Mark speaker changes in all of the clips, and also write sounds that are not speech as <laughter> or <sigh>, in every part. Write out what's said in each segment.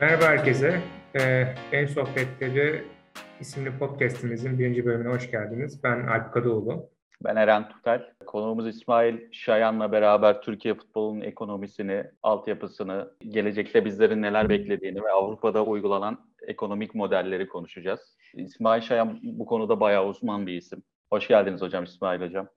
Speaker 1: Merhaba herkese. Ee, en Sohbetleri isimli podcastimizin birinci bölümüne hoş geldiniz. Ben Alp Kadıoğlu.
Speaker 2: Ben Eren Tutel. Konuğumuz İsmail Şayan'la beraber Türkiye futbolunun ekonomisini, altyapısını, gelecekte bizlerin neler beklediğini ve Avrupa'da uygulanan ekonomik modelleri konuşacağız. İsmail Şayan bu konuda bayağı uzman bir isim. Hoş geldiniz hocam İsmail hocam.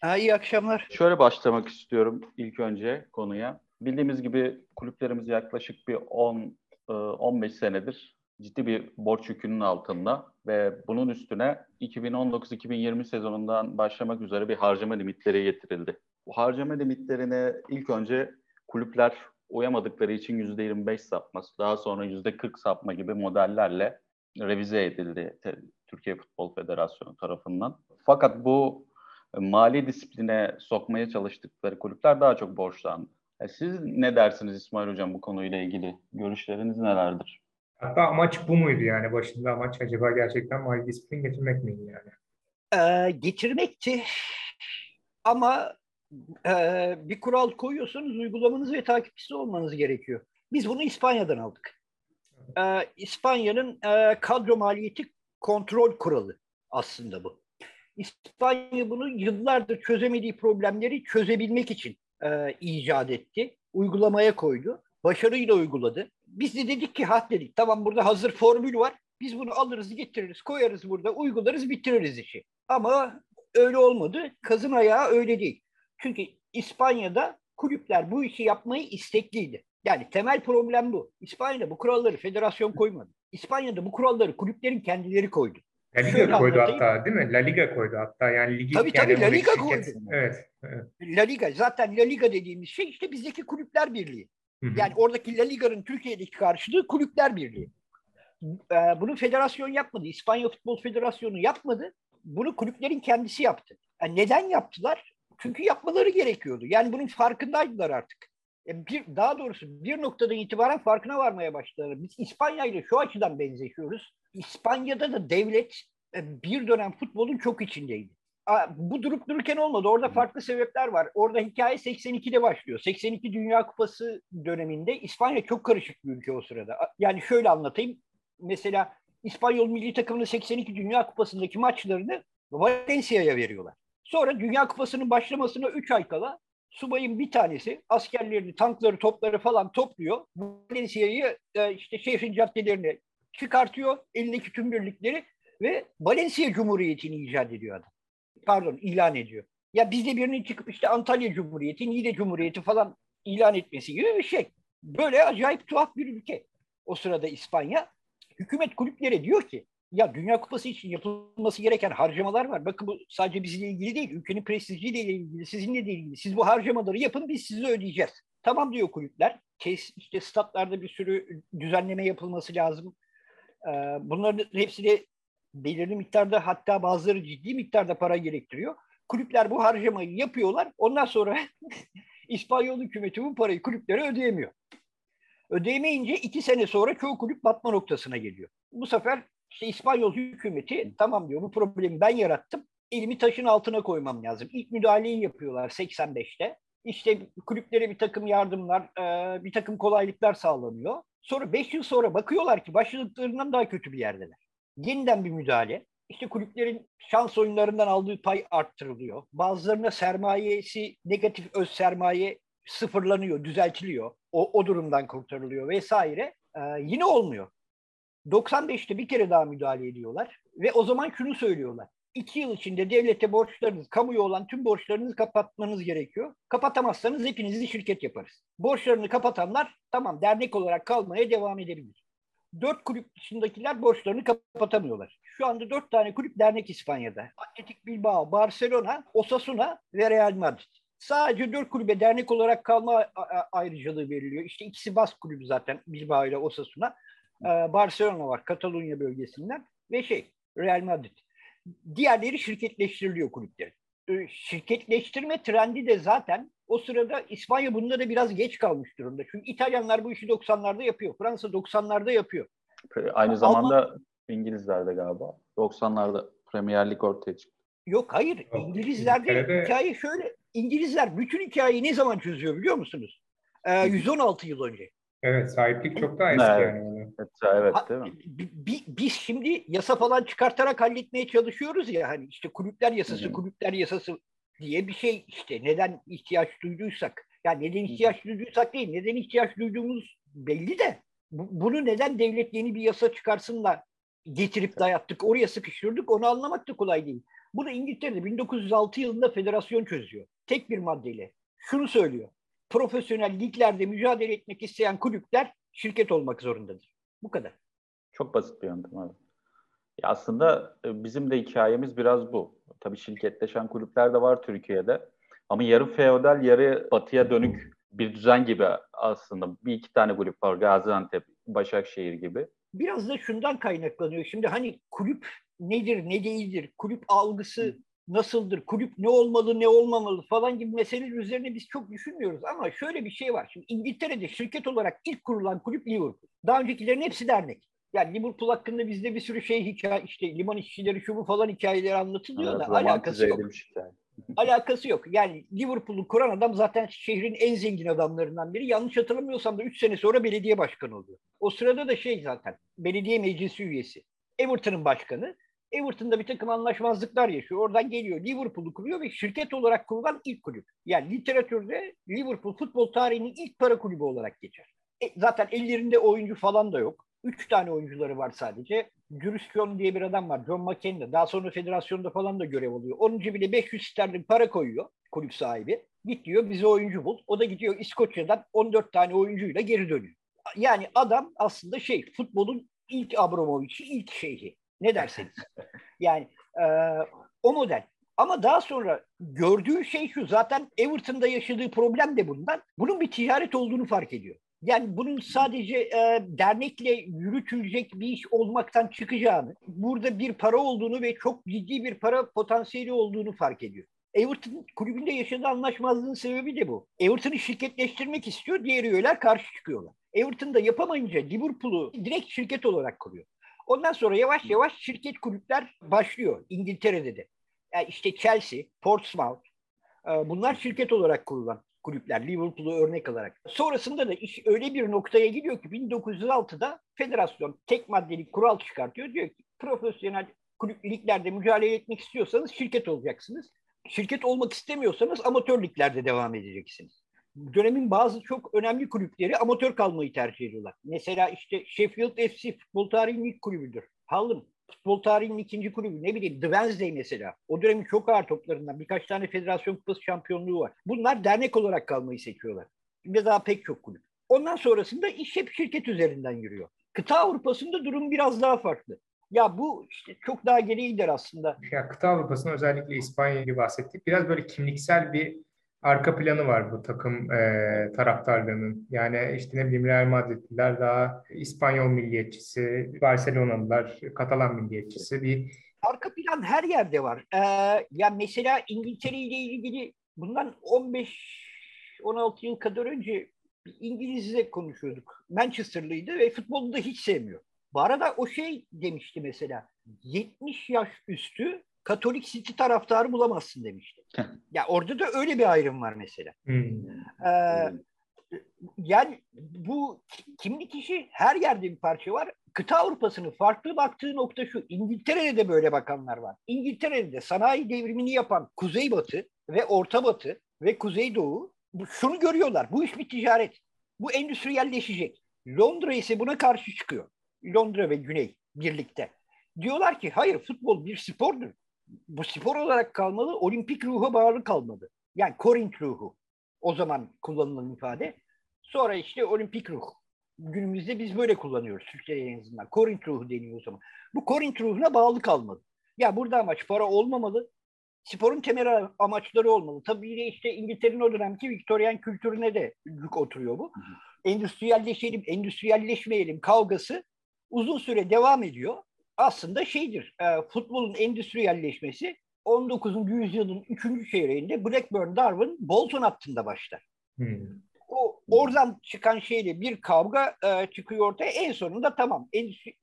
Speaker 3: Ha, iyi akşamlar.
Speaker 2: Şöyle başlamak istiyorum ilk önce konuya. Bildiğimiz gibi kulüplerimiz yaklaşık bir 10 15 e, senedir ciddi bir borç yükünün altında ve bunun üstüne 2019-2020 sezonundan başlamak üzere bir harcama limitleri getirildi. Bu harcama limitlerine ilk önce kulüpler uyamadıkları için %25 sapması, daha sonra %40 sapma gibi modellerle revize edildi Türkiye Futbol Federasyonu tarafından. Fakat bu mali disipline sokmaya çalıştıkları kulüpler daha çok borçlandı. E, siz ne dersiniz İsmail Hocam bu konuyla ilgili? Görüşleriniz nelerdir?
Speaker 1: Hatta amaç bu muydu yani? Başında amaç acaba gerçekten mali disiplin getirmek miydi yani?
Speaker 3: Ee, getirmekti ama e, bir kural koyuyorsanız uygulamanız ve takipçisi olmanız gerekiyor. Biz bunu İspanya'dan aldık. Ee, İspanya'nın e, kadro maliyeti kontrol kuralı aslında bu. İspanya bunu yıllardır çözemediği problemleri çözebilmek için e, icat etti. Uygulamaya koydu. Başarıyla uyguladı. Biz de dedik ki ha dedik tamam burada hazır formül var. Biz bunu alırız getiririz koyarız burada uygularız bitiririz işi. Ama öyle olmadı. Kazın ayağı öyle değil. Çünkü İspanya'da kulüpler bu işi yapmayı istekliydi. Yani temel problem bu. İspanya'da bu kuralları federasyon koymadı. İspanya'da bu kuralları kulüplerin kendileri koydu.
Speaker 1: La Liga koydu hatta değil mi? La Liga koydu hatta. Yani ligi
Speaker 3: tabii
Speaker 1: yani
Speaker 3: tabii La Liga koydu.
Speaker 1: Evet, evet.
Speaker 3: La Liga zaten La Liga dediğimiz şey işte bizdeki kulüpler birliği. Hı-hı. Yani oradaki La Liga'nın Türkiye'deki karşılığı kulüpler birliği. Ee, bunu federasyon yapmadı. İspanya Futbol Federasyonu yapmadı. Bunu kulüplerin kendisi yaptı. Yani neden yaptılar? Çünkü yapmaları gerekiyordu. Yani bunun farkındaydılar artık. Yani bir, daha doğrusu bir noktada itibaren farkına varmaya başladılar. Biz İspanya ile şu açıdan benzeşiyoruz. İspanya'da da devlet e, bir dönem futbolun çok içindeydi. Bu durup dururken olmadı. Orada farklı sebepler var. Orada hikaye 82'de başlıyor. 82 Dünya Kupası döneminde İspanya çok karışık bir ülke o sırada. Yani şöyle anlatayım. Mesela İspanyol milli takımının 82 Dünya Kupası'ndaki maçlarını Valencia'ya veriyorlar. Sonra Dünya Kupası'nın başlamasına 3 ay kala subayın bir tanesi askerlerini, tankları, topları falan topluyor. Valencia'yı e, işte şehrin caddelerini çıkartıyor. Elindeki tüm birlikleri ve Valencia Cumhuriyeti'ni icat ediyor adam. Pardon ilan ediyor. Ya bizde birinin çıkıp işte Antalya Cumhuriyeti, Niğde Cumhuriyeti falan ilan etmesi gibi bir şey. Böyle acayip tuhaf bir ülke. O sırada İspanya. Hükümet kulüplere diyor ki ya Dünya Kupası için yapılması gereken harcamalar var. Bakın bu sadece bizle ilgili değil. Ülkenin prestijiyle ilgili, sizinle de ilgili. Siz bu harcamaları yapın biz size ödeyeceğiz. Tamam diyor kulüpler. Kes, işte statlarda bir sürü düzenleme yapılması lazım. Ee, bunların hepsi de belirli miktarda hatta bazıları ciddi miktarda para gerektiriyor. Kulüpler bu harcamayı yapıyorlar. Ondan sonra <laughs> İspanyol hükümeti bu parayı kulüplere ödeyemiyor. Ödeyemeyince iki sene sonra çoğu kulüp batma noktasına geliyor. Bu sefer işte İspanyol hükümeti tamam diyor bu problemi ben yarattım. Elimi taşın altına koymam lazım. İlk müdahaleyi yapıyorlar 85'te. İşte kulüplere bir takım yardımlar, bir takım kolaylıklar sağlanıyor. Sonra 5 yıl sonra bakıyorlar ki başladıklarından daha kötü bir yerdeler yeniden bir müdahale. İşte kulüplerin şans oyunlarından aldığı pay arttırılıyor. Bazılarına sermayesi, negatif öz sermaye sıfırlanıyor, düzeltiliyor. O, o durumdan kurtarılıyor vesaire. Ee, yine olmuyor. 95'te bir kere daha müdahale ediyorlar ve o zaman şunu söylüyorlar. İki yıl içinde devlete borçlarınız, kamuya olan tüm borçlarınızı kapatmanız gerekiyor. Kapatamazsanız hepinizi şirket yaparız. Borçlarını kapatanlar tamam dernek olarak kalmaya devam edebilir dört kulüp dışındakiler borçlarını kapatamıyorlar. Şu anda dört tane kulüp dernek İspanya'da. Atletik Bilbao, Barcelona, Osasuna ve Real Madrid. Sadece dört kulübe dernek olarak kalma ayrıcalığı veriliyor. İşte ikisi Bas kulübü zaten Bilbao ile Osasuna. Ee, Barcelona var Katalunya bölgesinden ve şey Real Madrid. Diğerleri şirketleştiriliyor kulüplerin. Ee, şirketleştirme trendi de zaten o sırada İspanya bunda da biraz geç kalmış durumda. Çünkü İtalyanlar bu işi 90'larda yapıyor. Fransa 90'larda yapıyor.
Speaker 2: Aynı zamanda Alman... İngilizler de galiba 90'larda Premier Lig ortaya çıktı.
Speaker 3: Yok hayır. İngilizlerde İngiltere'de... hikaye şöyle. İngilizler bütün hikayeyi ne zaman çözüyor biliyor musunuz? Ee, 116 yıl önce.
Speaker 1: Evet sahiplik çok daha eski evet. yani.
Speaker 2: Evet, evet değil mi?
Speaker 3: Biz şimdi yasa falan çıkartarak halletmeye çalışıyoruz ya hani işte kulüpler yasası, Hı-hı. kulüpler yasası diye bir şey işte neden ihtiyaç duyduysak. Yani neden ihtiyaç duyduysak değil, neden ihtiyaç duyduğumuz belli de bunu neden devlet yeni bir yasa çıkarsın da getirip dayattık, oraya sıkıştırdık onu anlamak da kolay değil. Bunu İngiltere'de 1906 yılında federasyon çözüyor. Tek bir maddeyle. Şunu söylüyor. Profesyonel liglerde mücadele etmek isteyen kulüpler şirket olmak zorundadır. Bu kadar.
Speaker 2: Çok basit bir yöntem abi. Ya aslında e, bizim de hikayemiz biraz bu. Tabii şirketleşen kulüpler de var Türkiye'de. Ama yarı feodal, yarı batıya dönük bir düzen gibi aslında. Bir iki tane kulüp var. Gaziantep, Başakşehir gibi.
Speaker 3: Biraz da şundan kaynaklanıyor. Şimdi hani kulüp nedir, ne değildir, kulüp algısı nasıldır, kulüp ne olmalı, ne olmamalı falan gibi meseleler üzerine biz çok düşünmüyoruz. Ama şöyle bir şey var. Şimdi İngiltere'de şirket olarak ilk kurulan kulüp Liverpool. Daha öncekilerin hepsi dernek. Yani Liverpool hakkında bizde bir sürü şey hikaye, işte liman işçileri şu bu falan hikayeleri anlatılıyor evet, da alakası yok. <laughs> <laughs> alakası yok. Yani Liverpool'u kuran adam zaten şehrin en zengin adamlarından biri. Yanlış hatırlamıyorsam da 3 sene sonra belediye başkanı oluyor. O sırada da şey zaten belediye meclisi üyesi. Everton'ın başkanı. Everton'da bir takım anlaşmazlıklar yaşıyor. Oradan geliyor Liverpool'u kuruyor ve şirket olarak kurulan ilk kulüp. Yani literatürde Liverpool futbol tarihinin ilk para kulübü olarak geçer. E, zaten ellerinde oyuncu falan da yok. Üç tane oyuncuları var sadece. Jurüskyon diye bir adam var. John McKenna. Daha sonra federasyonda falan da görev alıyor. Onun cebine 500 sterlin para koyuyor kulüp sahibi. Git diyor bize oyuncu bul. O da gidiyor İskoçya'dan 14 tane oyuncuyla geri dönüyor. Yani adam aslında şey futbolun ilk Abramovich'i, ilk şeyhi. Ne derseniz. <laughs> Yani e, o model. Ama daha sonra gördüğü şey şu zaten Everton'da yaşadığı problem de bundan. Bunun bir ticaret olduğunu fark ediyor. Yani bunun sadece e, dernekle yürütülecek bir iş olmaktan çıkacağını, burada bir para olduğunu ve çok ciddi bir para potansiyeli olduğunu fark ediyor. Everton kulübünde yaşadığı anlaşmazlığın sebebi de bu. Everton'ı şirketleştirmek istiyor, diğer üyeler karşı çıkıyorlar. Everton da yapamayınca Liverpool'u direkt şirket olarak kuruyor. Ondan sonra yavaş yavaş şirket kulüpler başlıyor İngiltere'de de. Yani işte Chelsea, Portsmouth e, bunlar şirket olarak kurulan kulüpler Liverpool'u örnek alarak. Sonrasında da iş öyle bir noktaya gidiyor ki 1906'da federasyon tek maddelik kural çıkartıyor. Diyor ki profesyonel kulüp liglerde mücadele etmek istiyorsanız şirket olacaksınız. Şirket olmak istemiyorsanız amatör liglerde devam edeceksiniz. Dönemin bazı çok önemli kulüpleri amatör kalmayı tercih ediyorlar. Mesela işte Sheffield FC futbol tarihinin ilk kulübüdür. Hallam futbol tarihinin ikinci kulübü ne bileyim Wednesday mesela. O dönemin çok ağır toplarından birkaç tane federasyon kupası şampiyonluğu var. Bunlar dernek olarak kalmayı seçiyorlar. Ve daha pek çok kulüp. Ondan sonrasında iş hep şirket üzerinden yürüyor. Kıta Avrupa'sında durum biraz daha farklı. Ya bu işte çok daha geri gider aslında.
Speaker 1: Ya kıta Avrupa'sında özellikle İspanya gibi bahsettik. Biraz böyle kimliksel bir arka planı var bu takım e, taraftarlarının. Yani işte ne bileyim Real Madridliler daha İspanyol milliyetçisi, Barcelonalılar Katalan milliyetçisi bir
Speaker 3: arka plan her yerde var. Ee, ya mesela İngiltere ile ilgili bundan 15 16 yıl kadar önce bir İngilizce konuşuyorduk. Manchester'lıydı ve futbolu da hiç sevmiyor. Bu arada o şey demişti mesela 70 yaş üstü Katolik City taraftarı bulamazsın demişti. ya orada da öyle bir ayrım var mesela. Hmm. Ee, yani bu kimlik işi her yerde bir parça var. Kıta Avrupa'sının farklı baktığı nokta şu. İngiltere'de de böyle bakanlar var. İngiltere'de de sanayi devrimini yapan Kuzeybatı ve Orta Batı ve Kuzeydoğu şunu görüyorlar. Bu iş bir ticaret. Bu endüstriyelleşecek. Londra ise buna karşı çıkıyor. Londra ve Güney birlikte. Diyorlar ki hayır futbol bir spordur bu spor olarak kalmalı, olimpik ruha bağlı kalmalı. Yani Korint ruhu. O zaman kullanılan ifade. Sonra işte olimpik ruh. Günümüzde biz böyle kullanıyoruz Türkçe'de en azından. Korint ruhu deniyor o zaman. Bu Korint ruhuna bağlı kalmalı. Ya burada amaç para olmamalı. Sporun temel amaçları olmalı. Tabii de işte İngiltere'nin o dönemki Viktoryen kültürüne de yük oturuyor bu. Endüstriyelleşelim, endüstriyelleşmeyelim kavgası uzun süre devam ediyor aslında şeydir, e, futbolun endüstriyelleşmesi 19. yüzyılın 3. çeyreğinde Blackburn Darwin Bolton hattında başlar. Hmm. O oradan çıkan şeyle bir kavga e, çıkıyor ortaya. En sonunda tamam. Endüstri,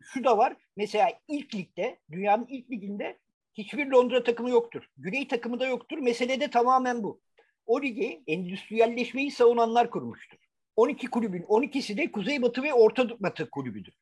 Speaker 3: şu da var. Mesela ilk ligde, dünyanın ilk liginde hiçbir Londra takımı yoktur. Güney takımı da yoktur. Mesele de tamamen bu. O ligi endüstriyelleşmeyi savunanlar kurmuştur. 12 kulübün 12'si de Kuzeybatı ve Orta Batı kulübüdür.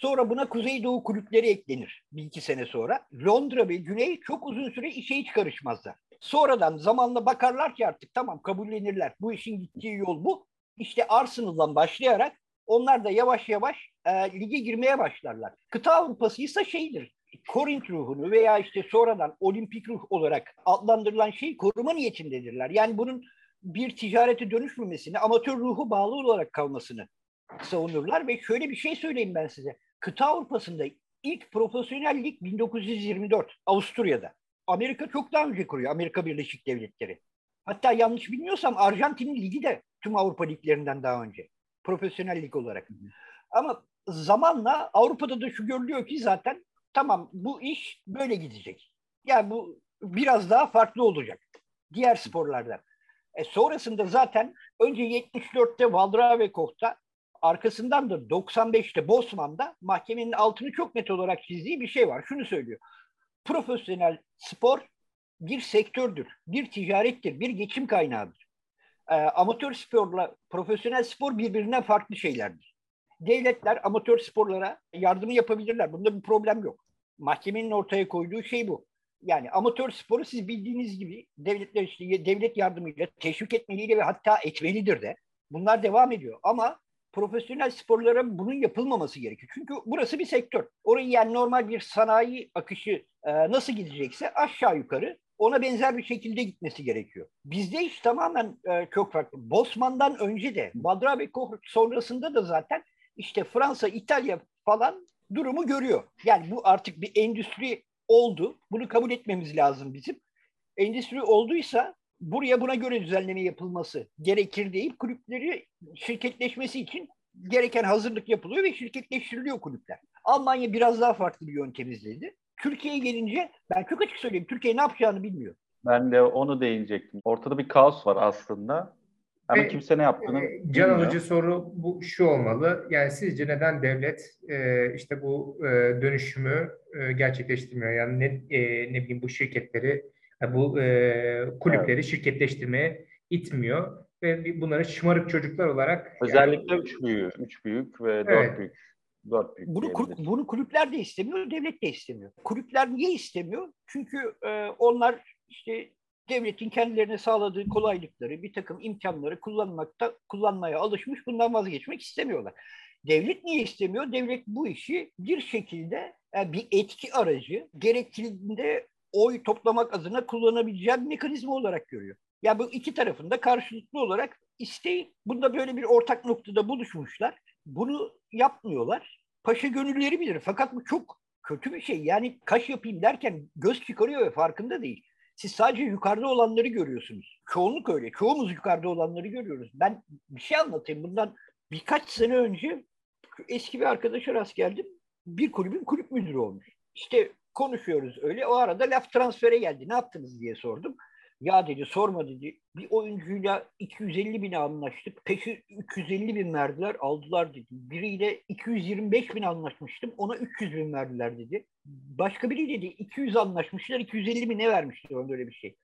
Speaker 3: Sonra buna Kuzeydoğu kulüpleri eklenir bir iki sene sonra. Londra ve Güney çok uzun süre işe hiç karışmazlar. Sonradan zamanla bakarlar ki artık tamam kabullenirler. Bu işin gittiği yol bu. İşte Arsenal'dan başlayarak onlar da yavaş yavaş e, lige girmeye başlarlar. Kıta Avrupası ise şeydir. Korint ruhunu veya işte sonradan olimpik ruh olarak adlandırılan şeyi koruma niyetindedirler. Yani bunun bir ticarete dönüşmemesini, amatör ruhu bağlı olarak kalmasını savunurlar ve şöyle bir şey söyleyeyim ben size. Kıta Avrupa'sında ilk profesyonel lig 1924 Avusturya'da. Amerika çok daha önce kuruyor. Amerika Birleşik Devletleri. Hatta yanlış bilmiyorsam Arjantin'in ligi de tüm Avrupa liglerinden daha önce. Profesyonel lig olarak. Ama zamanla Avrupa'da da şu görülüyor ki zaten tamam bu iş böyle gidecek. Yani bu biraz daha farklı olacak. Diğer sporlardan. E sonrasında zaten önce 74'te Valdravekov'da arkasından da 95'te Bosman'da mahkemenin altını çok net olarak çizdiği bir şey var. Şunu söylüyor. Profesyonel spor bir sektördür, bir ticarettir, bir geçim kaynağıdır. E, amatör sporla profesyonel spor birbirinden farklı şeylerdir. Devletler amatör sporlara yardımı yapabilirler. Bunda bir problem yok. Mahkemenin ortaya koyduğu şey bu. Yani amatör sporu siz bildiğiniz gibi devletler işte devlet yardımıyla teşvik etmeliyle ve hatta etmelidir de. Bunlar devam ediyor. Ama profesyonel sporlara bunun yapılmaması gerekiyor. Çünkü burası bir sektör. Orayı yani normal bir sanayi akışı e, nasıl gidecekse aşağı yukarı ona benzer bir şekilde gitmesi gerekiyor. Bizde iş tamamen e, çok farklı. Bosman'dan önce de Madrabekov sonrasında da zaten işte Fransa, İtalya falan durumu görüyor. Yani bu artık bir endüstri oldu. Bunu kabul etmemiz lazım bizim. Endüstri olduysa buraya buna göre düzenleme yapılması gerekir deyip kulüpleri şirketleşmesi için gereken hazırlık yapılıyor ve şirketleştiriliyor kulüpler. Almanya biraz daha farklı bir yöntem izledi. Türkiye'ye gelince ben çok açık söyleyeyim Türkiye ne yapacağını bilmiyor.
Speaker 2: Ben de onu değinecektim. Ortada bir kaos var aslında. Ama Ve, kimse ne yaptığını e,
Speaker 1: Can alıcı soru bu şu olmalı. Yani sizce neden devlet e, işte bu e, dönüşümü e, gerçekleştirmiyor? Yani ne, e, ne bileyim bu şirketleri bu e, kulüpleri evet. şirketleştirmeye itmiyor ve bunları şımarık çocuklar olarak
Speaker 2: özellikle yani, üç büyük, üç büyük ve dört evet. büyük.
Speaker 3: Dört büyük bunu, kul, bunu kulüpler de istemiyor, devlet de istemiyor. Kulüpler niye istemiyor? Çünkü e, onlar işte devletin kendilerine sağladığı kolaylıkları, bir takım imkanları kullanmakta kullanmaya alışmış, bundan vazgeçmek istemiyorlar. Devlet niye istemiyor? Devlet bu işi bir şekilde yani bir etki aracı, gerektiğinde oy toplamak adına kullanabileceği bir mekanizma olarak görüyor. Ya yani bu iki tarafında karşılıklı olarak isteği, bunda böyle bir ortak noktada buluşmuşlar. Bunu yapmıyorlar. Paşa gönülleri bilir. Fakat bu çok kötü bir şey. Yani kaş yapayım derken göz çıkarıyor ve farkında değil. Siz sadece yukarıda olanları görüyorsunuz. Çoğunluk öyle. Çoğumuz yukarıda olanları görüyoruz. Ben bir şey anlatayım. Bundan birkaç sene önce eski bir arkadaşa rast geldim. Bir kulübün kulüp müdürü olmuş. İşte konuşuyoruz öyle. O arada laf transfere geldi. Ne yaptınız diye sordum. Ya dedi sorma dedi. Bir oyuncuyla 250 bin anlaştık. Peşi 350 bin verdiler aldılar dedi. Biriyle 225 bin anlaşmıştım. Ona 300 bin verdiler dedi. Başka biri dedi 200 anlaşmışlar 250 bin ne vermişti onda öyle bir şey.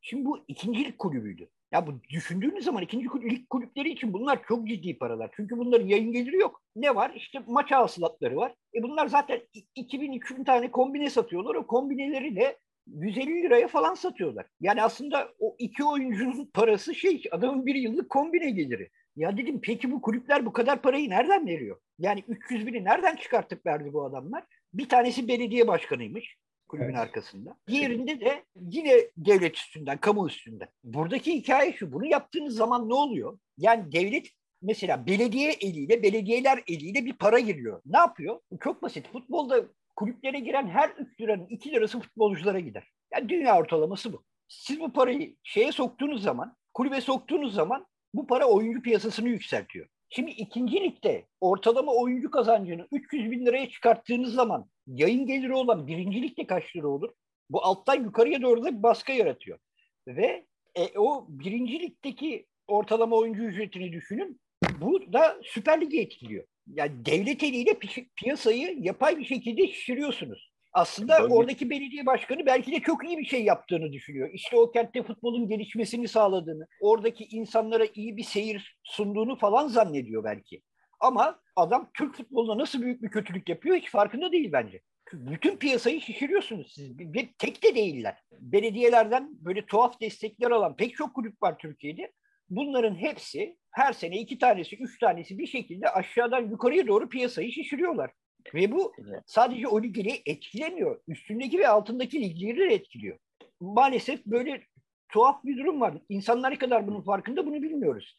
Speaker 3: Şimdi bu ikincilik kulübüydü. Ya bu düşündüğünüz zaman ikinci lig kulüpleri için bunlar çok ciddi paralar. Çünkü bunların yayın geliri yok. Ne var? İşte maç hasılatları var. E bunlar zaten 2000-3000 tane kombine satıyorlar. O kombineleri de 150 liraya falan satıyorlar. Yani aslında o iki oyuncunun <laughs> parası şey adamın bir yıllık kombine geliri. Ya dedim peki bu kulüpler bu kadar parayı nereden veriyor? Yani 300 bini nereden çıkartıp verdi bu adamlar? Bir tanesi belediye başkanıymış kulübün evet. arkasında. Diğerinde de yine devlet üstünden, kamu üstünden. Buradaki hikaye şu, bunu yaptığınız zaman ne oluyor? Yani devlet mesela belediye eliyle, belediyeler eliyle bir para giriyor. Ne yapıyor? Çok basit. Futbolda kulüplere giren her 3 liranın 2 lirası futbolculara gider. Yani dünya ortalaması bu. Siz bu parayı şeye soktuğunuz zaman, kulübe soktuğunuz zaman bu para oyuncu piyasasını yükseltiyor. Şimdi ikinci ligde ortalama oyuncu kazancını 300 bin liraya çıkarttığınız zaman yayın geliri olan birinci ligde kaç lira olur? Bu alttan yukarıya doğru da bir baskı yaratıyor. Ve e, o birinci ligdeki ortalama oyuncu ücretini düşünün. Bu da Süper Lig'i etkiliyor. Yani devlet eliyle pi- piyasayı yapay bir şekilde şişiriyorsunuz. Aslında Tabii. oradaki belediye başkanı belki de çok iyi bir şey yaptığını düşünüyor. İşte o kentte futbolun gelişmesini sağladığını, oradaki insanlara iyi bir seyir sunduğunu falan zannediyor belki. Ama adam Türk futboluna nasıl büyük bir kötülük yapıyor hiç farkında değil bence. Bütün piyasayı şişiriyorsunuz siz. Bir, tek de değiller. Belediyelerden böyle tuhaf destekler alan pek çok kulüp var Türkiye'de. Bunların hepsi her sene iki tanesi, üç tanesi bir şekilde aşağıdan yukarıya doğru piyasayı şişiriyorlar. Ve bu sadece o ligleri etkilemiyor. Üstündeki ve altındaki ligleri de etkiliyor. Maalesef böyle tuhaf bir durum var. İnsanlar ne kadar bunun farkında bunu bilmiyoruz.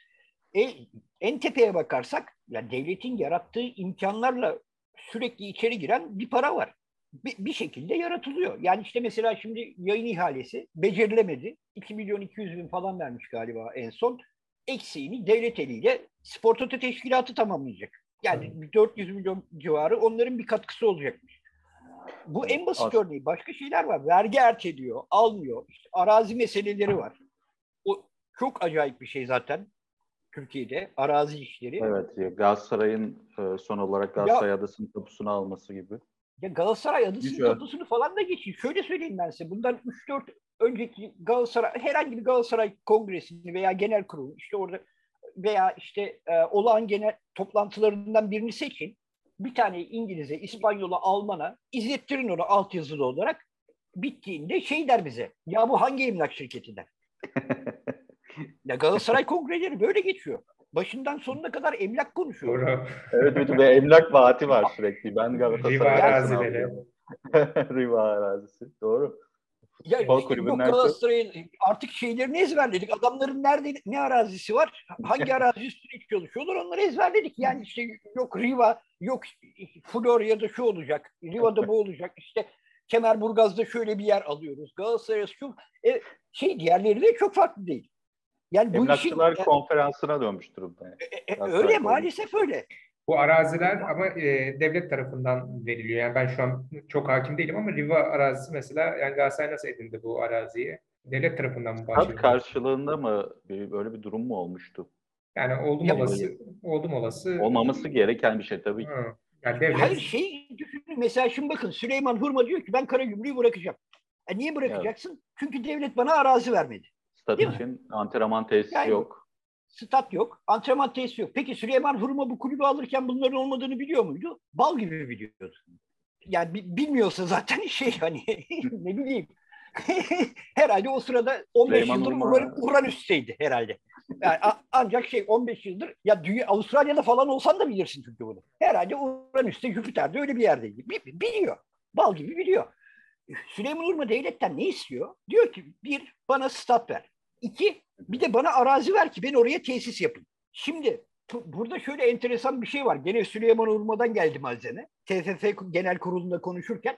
Speaker 3: E, en tepeye bakarsak yani devletin yarattığı imkanlarla sürekli içeri giren bir para var. Bir, bir şekilde yaratılıyor. Yani işte mesela şimdi yayın ihalesi becerilemedi. 2 milyon 200 bin falan vermiş galiba en son. Eksiğini devlet eliyle Spor Toto Teşkilatı tamamlayacak. Yani evet. 400 milyon civarı onların bir katkısı olacakmış. Bu en basit As- örneği. Başka şeyler var. Vergi erteliyor, almıyor. İşte arazi meseleleri var. O çok acayip bir şey zaten. Türkiye'de arazi işleri.
Speaker 2: Evet, Galatasaray'ın e, son olarak Galatasaray ya, Adası'nın tapusunu alması gibi.
Speaker 3: Ya Galatasaray Adası'nın tapusunu falan da geçin. Şöyle söyleyeyim ben size. Bundan 3-4 önceki Galatasaray, herhangi bir Galatasaray kongresini veya genel kurulu işte orada veya işte e, olağan genel toplantılarından birini seçin. Bir tane İngiliz'e, İspanyol'a, Alman'a izlettirin onu altyazılı olarak. Bittiğinde şey der bize. Ya bu hangi emlak şirketi der. <laughs> ya Galatasaray kongreleri böyle geçiyor. Başından sonuna kadar emlak konuşuyor.
Speaker 2: Doğru. evet bütün bir emlak vaati var sürekli. Ben Galatasaray
Speaker 1: Riva arazileri. <laughs>
Speaker 2: Riva arazisi. Doğru.
Speaker 3: Ya işte yok Galatasaray'ın artık şeylerini ezberledik. Adamların nerede ne arazisi var? Hangi <laughs> arazi üstüne çalışıyorlar onları ezberledik. Yani işte yok Riva, yok Florya'da şu olacak, Riva'da bu olacak. İşte Kemerburgaz'da şöyle bir yer alıyoruz. Galatasaray şu e, şey diğerleri de çok farklı değil.
Speaker 2: Yani bu işin, konferansına dönmüş durumda.
Speaker 3: E, e, öyle maalesef öyle.
Speaker 1: Bu araziler ama e, devlet tarafından veriliyor. Yani ben şu an çok hakim değilim ama Riva arazisi mesela yani Galatasaray nasıl edindi bu araziyi? Devlet tarafından mı
Speaker 2: başlıyor? karşılığında mı bir, böyle bir durum mu olmuştu?
Speaker 1: Yani oldum ya, olası, oldum olası.
Speaker 2: Olmaması gereken bir şey tabii ki.
Speaker 3: Yani devlet... Hayır şey düşünün mesela şimdi bakın Süleyman Hurma diyor ki ben Karagümrük'ü bırakacağım. E niye bırakacaksın? Evet. Çünkü devlet bana arazi vermedi.
Speaker 2: Stat için antrenman tesisi yani, yok
Speaker 3: stat yok, antrenman tesisi yok. Peki Süleyman Hurma bu kulübü alırken bunların olmadığını biliyor muydu? Bal gibi biliyordu. Yani bilmiyorsa zaten <laughs> şey hani ne bileyim <laughs> herhalde o sırada 15 Süleyman yıldır Hurma... Uranüs'teydi herhalde. Yani ancak şey 15 yıldır ya dünya, Avustralya'da falan olsan da bilirsin çünkü bunu. Herhalde Uranüs'te Jüpiter'de öyle bir yerdeydi. Biliyor. Bal gibi biliyor. Süleyman Urma devletten ne istiyor? Diyor ki bir bana stat ver. İki bir de bana arazi ver ki ben oraya tesis yapayım. Şimdi burada şöyle enteresan bir şey var. Gene Süleyman Urma'dan geldi malzeme. TFF Genel Kurulu'nda konuşurken.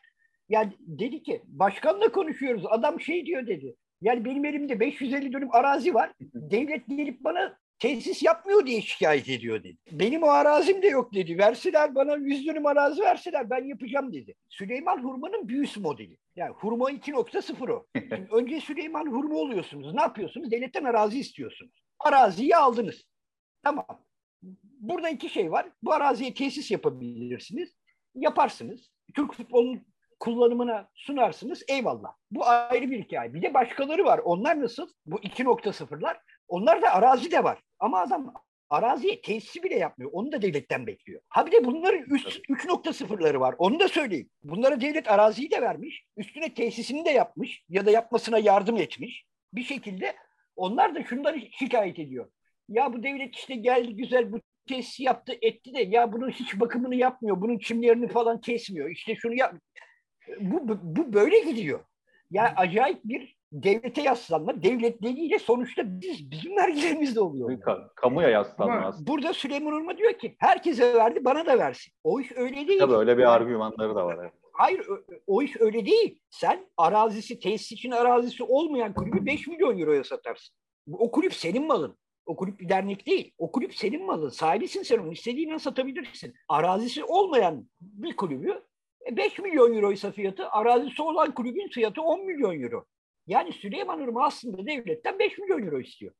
Speaker 3: Yani dedi ki başkanla konuşuyoruz. Adam şey diyor dedi. Yani benim elimde 550 dönüm arazi var. Devlet gelip bana tesis yapmıyor diye şikayet ediyor dedi. Benim o arazim de yok dedi. Verseler bana 100 dönüm arazi verseler ben yapacağım dedi. Süleyman Hurma'nın büyüsü modeli. Yani hurma 2.0 o. <laughs> Şimdi önce Süleyman Hurma oluyorsunuz. Ne yapıyorsunuz? Devletten arazi istiyorsunuz. Araziyi aldınız. Tamam. Burada iki şey var. Bu araziye tesis yapabilirsiniz. Yaparsınız. Türk futbolunun kullanımına sunarsınız. Eyvallah. Bu ayrı bir hikaye. Bir de başkaları var. Onlar nasıl? Bu 2.0'lar. Onlar da arazi de var. Ama adam araziye tesisi bile yapmıyor. Onu da devletten bekliyor. Ha bir de bunların üst 3.0'ları var. Onu da söyleyeyim. Bunlara devlet araziyi de vermiş. Üstüne tesisini de yapmış ya da yapmasına yardım etmiş. Bir şekilde onlar da şundan şikayet ediyor. Ya bu devlet işte geldi güzel bu tesisi yaptı etti de ya bunun hiç bakımını yapmıyor. Bunun çimlerini falan kesmiyor. İşte şunu yap. Bu, bu, bu böyle gidiyor. Ya acayip bir devlete yaslanma, devlet dediğiyle sonuçta biz, bizim vergilerimizde oluyor.
Speaker 2: kamuya yaslanma aslında.
Speaker 3: Burada Süleyman Urma diyor ki herkese verdi bana da versin. O iş öyle değil.
Speaker 2: Tabii öyle bir argümanları da var. Evet.
Speaker 3: Hayır o iş öyle değil. Sen arazisi, tesis için arazisi olmayan kulübü 5 milyon euroya satarsın. O kulüp senin malın. O kulüp bir dernek değil. O kulüp senin malın. Sahibisin sen onu. İstediğinden satabilirsin. Arazisi olmayan bir kulübü 5 milyon euroysa fiyatı, arazisi olan kulübün fiyatı 10 milyon euro. Yani Süleyman Irma aslında devletten 5 milyon euro istiyor.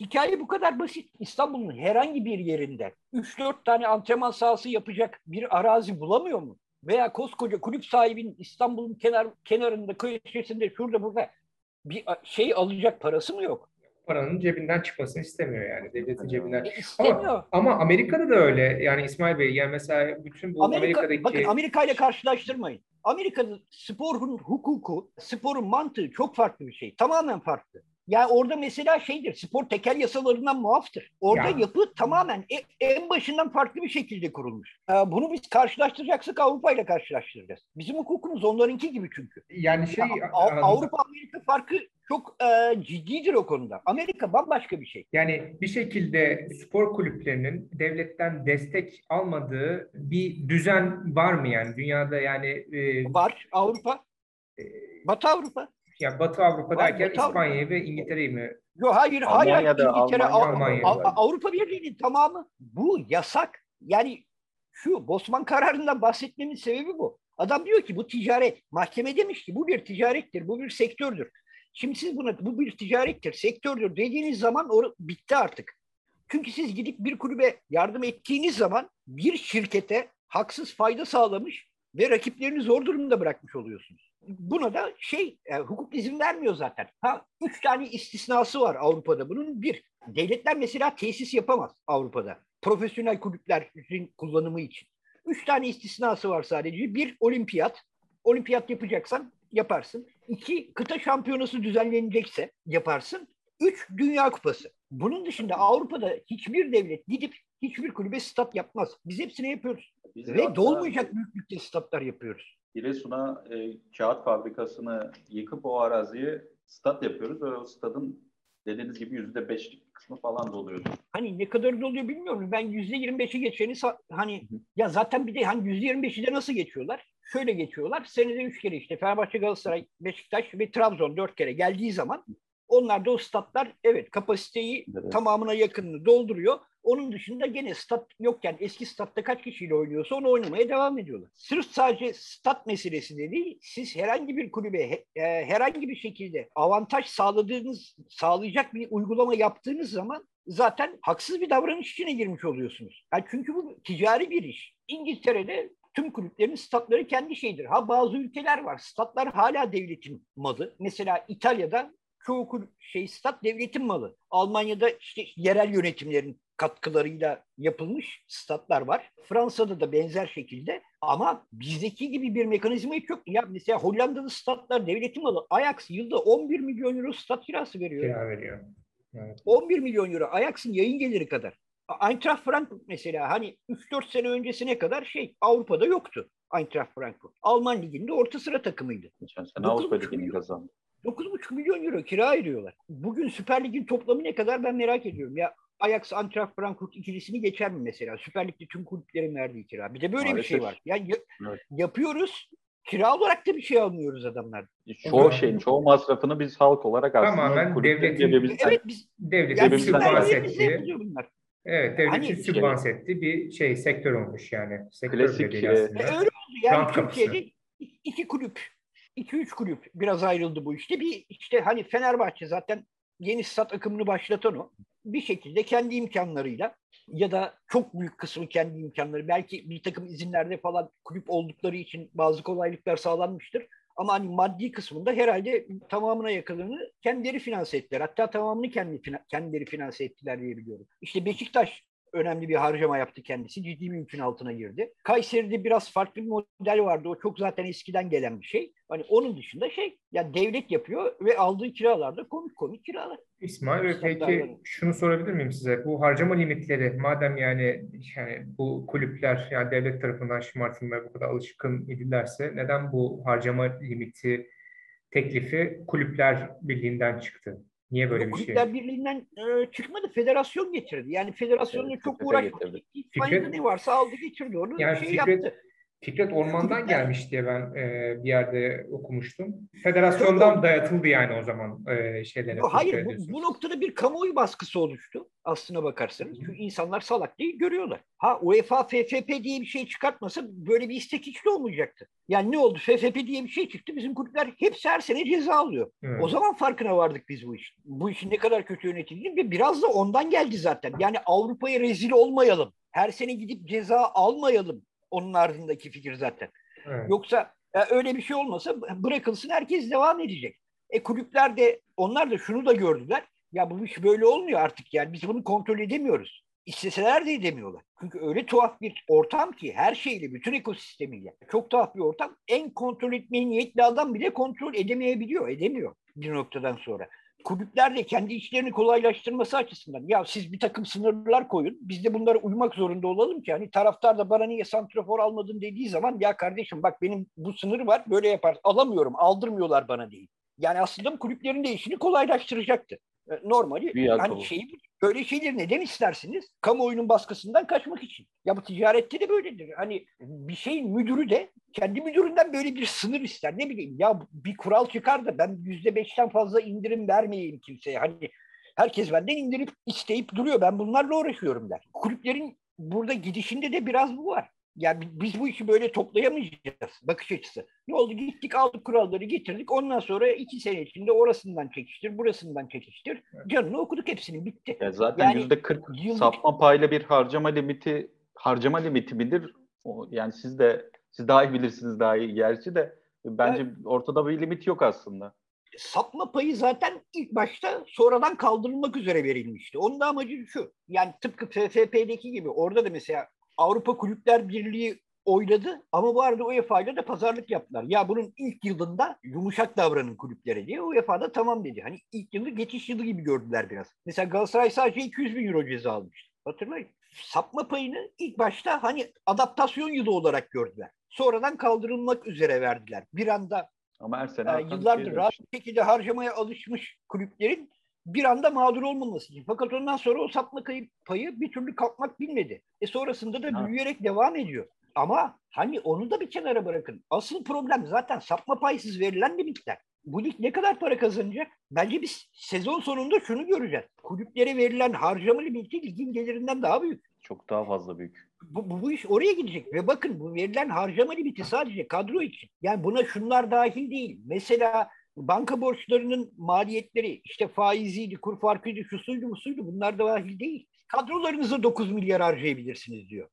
Speaker 3: Hikaye bu kadar basit. İstanbul'un herhangi bir yerinde 3-4 tane antrenman sahası yapacak bir arazi bulamıyor mu? veya koskoca kulüp sahibinin İstanbul'un kenar kenarında köşesinde şurada burada bir şey alacak parası mı yok?
Speaker 1: Paranın cebinden çıkmasını istemiyor yani. Devletin cebinden.
Speaker 3: E, istemiyor.
Speaker 1: Ama, ama Amerika'da da öyle. Yani İsmail Bey yani mesela bütün bu
Speaker 3: Amerika,
Speaker 1: Amerika'daki...
Speaker 3: Bakın Amerika ile karşılaştırmayın. Amerika'da sporun hukuku, sporun mantığı çok farklı bir şey. Tamamen farklı. Yani orada mesela şeydir, spor tekel yasalarından muaftır. Orada ya. yapı tamamen e, en başından farklı bir şekilde kurulmuş. Bunu biz karşılaştıracaksak Avrupa ile karşılaştıracağız. Bizim hukukumuz onlarınki gibi çünkü.
Speaker 1: Yani şey...
Speaker 3: Avrupa Amerika farkı çok e, ciddidir o konuda. Amerika bambaşka bir şey.
Speaker 1: Yani bir şekilde spor kulüplerinin devletten destek almadığı bir düzen var mı yani dünyada yani? E,
Speaker 3: var Avrupa. E, Batı Avrupa.
Speaker 1: Yani Batı Avrupa var, derken İspanya ve İngiltere'yi mi?
Speaker 3: Yok hayır hayır İngiltere Almanya, Almanya, Almanya Avrupa Birliği'nin tamamı bu yasak. Yani şu Bosman kararından bahsetmemin sebebi bu. Adam diyor ki bu ticaret. Mahkeme demiş ki bu bir ticarettir, bu bir sektördür. Şimdi siz buna bu bir ticarettir, sektördür dediğiniz zaman o bitti artık. Çünkü siz gidip bir kulübe yardım ettiğiniz zaman bir şirkete haksız fayda sağlamış ve rakiplerini zor durumda bırakmış oluyorsunuz. Buna da şey, e, hukuk izin vermiyor zaten. Ha, üç tane istisnası var Avrupa'da. Bunun bir, devletler mesela tesis yapamaz Avrupa'da. Profesyonel kulüplerin kullanımı için. Üç tane istisnası var sadece. Bir, olimpiyat. Olimpiyat yapacaksan yaparsın. İki, kıta şampiyonası düzenlenecekse yaparsın. Üç, Dünya Kupası. Bunun dışında Avrupa'da hiçbir devlet gidip hiçbir kulübe stat yapmaz. Biz hepsini yapıyoruz. Biz Ve dolmayacak büyüklükte statlar yapıyoruz.
Speaker 2: Giresun'a e, kağıt fabrikasını yıkıp o araziye stat yapıyoruz ve o stadın dediğiniz gibi yüzde beşlik kısmı falan doluyor.
Speaker 3: Hani ne kadar doluyor bilmiyorum. Ben yüzde yirmi beşi geçeni hani ya zaten bir de hani yüzde yirmi beşi de nasıl geçiyorlar? şöyle geçiyorlar. Senede üç kere işte Fenerbahçe, Galatasaray, Beşiktaş ve Trabzon dört kere geldiği zaman onlar da o statlar evet kapasiteyi evet. tamamına yakınını dolduruyor. Onun dışında gene stat yokken eski statta kaç kişiyle oynuyorsa onu oynamaya devam ediyorlar. Sırf sadece stat meselesi de değil, siz herhangi bir kulübe e, herhangi bir şekilde avantaj sağladığınız, sağlayacak bir uygulama yaptığınız zaman zaten haksız bir davranış içine girmiş oluyorsunuz. Yani çünkü bu ticari bir iş. İngiltere'de tüm kulüplerin statları kendi şeyidir. Ha bazı ülkeler var. Statlar hala devletin malı. Mesela İtalya'da çoğu şey stat devletin malı. Almanya'da işte yerel yönetimlerin katkılarıyla yapılmış statlar var. Fransa'da da benzer şekilde ama bizdeki gibi bir mekanizma yok. Ya mesela Hollanda'da statlar devletin malı. Ajax yılda 11 milyon euro stat kirası veriyor.
Speaker 1: Kira veriyor.
Speaker 3: Evet. 11 milyon euro Ajax'ın yayın geliri kadar. Eintracht Frankfurt mesela hani 3-4 sene öncesine kadar şey Avrupa'da yoktu Eintracht Frankfurt. Alman liginde orta sıra takımıydı.
Speaker 2: Geçen sene Avrupa Ligi'ni kazandı.
Speaker 3: 9,5 milyon euro kira ayırıyorlar. Bugün Süper Lig'in toplamı ne kadar ben merak ediyorum. Ya Ajax Eintracht Frankfurt ikilisini geçer mi mesela? Süper Lig'de tüm kulüplerin verdiği kira. Bir de böyle Maalesef. bir şey var. Yani evet. yapıyoruz. Kira olarak da bir şey almıyoruz adamlar.
Speaker 2: Çoğu şeyin, çoğu masrafını biz halk olarak aslında
Speaker 1: Tamamen devletin,
Speaker 3: evet, biz,
Speaker 1: devletin yani sübvanse ettiği Evet, devletin hani, sübvanse ettiği bir şey, sektör olmuş yani. Sektör
Speaker 2: Klasik. E, öyle
Speaker 3: oldu yani Türkiye'de iki kulüp, iki üç kulüp biraz ayrıldı bu işte. Bir işte hani Fenerbahçe zaten yeni stat akımını başlatan o. Bir şekilde kendi imkanlarıyla ya da çok büyük kısmı kendi imkanları belki bir takım izinlerde falan kulüp oldukları için bazı kolaylıklar sağlanmıştır. Ama hani maddi kısmında herhalde tamamına yakınını kendileri finanse ettiler. Hatta tamamını kendi, kendileri finanse ettiler diye biliyorum. İşte Beşiktaş önemli bir harcama yaptı kendisi. Ciddi bir yükün altına girdi. Kayseri'de biraz farklı bir model vardı. O çok zaten eskiden gelen bir şey. Hani onun dışında şey yani devlet yapıyor ve aldığı kiralar da komik komik kiralar.
Speaker 1: İsmail Bey peki şunu sorabilir miyim size? Bu harcama limitleri madem yani yani bu kulüpler yani devlet tarafından şımartılmaya bu kadar alışkın idilerse neden bu harcama limiti teklifi kulüpler birliğinden çıktı? Niye böyle bir şey?
Speaker 3: Kulüpler Birliği'nden e, çıkmadı. Federasyon getirdi. Yani federasyonla evet, çok uğraşmadı. İtfaiye ne varsa aldı getirdi onu. Yani şey Fikret, yaptı.
Speaker 1: Fikret Orman'dan gelmiş diye ben e, bir yerde okumuştum. Federasyondan dayatıldı yani o zaman e, şeylere.
Speaker 3: Hayır bu, bu noktada bir kamuoyu baskısı oluştu aslına bakarsanız. Çünkü insanlar salak değil görüyorlar. Ha UEFA FFP diye bir şey çıkartmasa böyle bir istek hiç de olmayacaktı. Yani ne oldu? FFP diye bir şey çıktı. Bizim kulüpler hepsi her sene ceza alıyor. Evet. O zaman farkına vardık biz bu iş. Bu işin ne kadar kötü yönetildiğini ve biraz da ondan geldi zaten. Yani Avrupa'ya rezil olmayalım. Her sene gidip ceza almayalım onun ardındaki fikir zaten. Evet. Yoksa e, öyle bir şey olmasa bırakılsın herkes devam edecek. E kulüpler de onlar da şunu da gördüler. Ya bu iş böyle olmuyor artık yani biz bunu kontrol edemiyoruz. İsteseler de edemiyorlar. Çünkü öyle tuhaf bir ortam ki her şeyle, bütün ekosistemiyle. Çok tuhaf bir ortam. En kontrol etmeye niyetli adam bile kontrol edemeyebiliyor, edemiyor bir noktadan sonra. Kulüpler de kendi işlerini kolaylaştırması açısından ya siz bir takım sınırlar koyun biz de bunlara uymak zorunda olalım ki hani taraftar da bana niye santrafor almadın dediği zaman ya kardeşim bak benim bu sınır var böyle yapar alamıyorum aldırmıyorlar bana değil. Yani aslında kulüplerin de işini kolaylaştıracaktı. E, normali hani şeyi böyle şeyleri neden istersiniz? Kamuoyunun baskısından kaçmak için. Ya bu ticarette de böyledir. Hani bir şeyin müdürü de kendi müdüründen böyle bir sınır ister. Ne bileyim ya bir kural çıkar da ben yüzde beşten fazla indirim vermeyeyim kimseye. Hani herkes benden indirip isteyip duruyor. Ben bunlarla uğraşıyorum der. Kulüplerin burada gidişinde de biraz bu var. Yani biz bu işi böyle toplayamayacağız bakış açısı. Ne oldu gittik aldık kuralları getirdik ondan sonra iki sene içinde orasından çekiştir burasından çekiştir. Canını okuduk hepsini bitti.
Speaker 2: Ya zaten yüzde yani, 40 yıl... sapma payla bir harcama limiti harcama limiti midir? Yani siz de siz daha iyi bilirsiniz daha iyi gerçi de bence evet. ortada bir limit yok aslında.
Speaker 3: Sapma payı zaten ilk başta sonradan kaldırılmak üzere verilmişti. Onun da amacı şu. Yani tıpkı FFP'deki gibi orada da mesela Avrupa Kulüpler Birliği oyladı ama bu arada UEFA ile de pazarlık yaptılar. Ya bunun ilk yılında yumuşak davranın kulüplere diye UEFA da tamam dedi. Hani ilk yılı geçiş yılı gibi gördüler biraz. Mesela Galatasaray sadece 200 bin euro ceza almıştı. Hatırlayın. Sapma payını ilk başta hani adaptasyon yılı olarak gördüler. Sonradan kaldırılmak üzere verdiler. Bir anda
Speaker 2: ama her sene
Speaker 3: e, yıllardır şey rahat bir şekilde harcamaya alışmış kulüplerin bir anda mağdur olmaması için. Fakat ondan sonra o sapma kayıp payı bir türlü kalkmak bilmedi. E sonrasında da ha. büyüyerek devam ediyor. Ama hani onu da bir kenara bırakın. Asıl problem zaten sapma paysız verilen limitler. Bu lig ne kadar para kazanacak? Bence biz sezon sonunda şunu göreceğiz. Kulüplere verilen harcama limiti ligin gelirinden daha büyük.
Speaker 2: Çok daha fazla büyük.
Speaker 3: Bu, bu, bu iş oraya gidecek ve bakın bu verilen harcama limiti sadece kadro için. Yani buna şunlar dahil değil. Mesela banka borçlarının maliyetleri işte faiziydi, kur farkıydı, şu suydu, bu suydu bunlar da dahil değil. Kadrolarınıza 9 milyar harcayabilirsiniz diyor.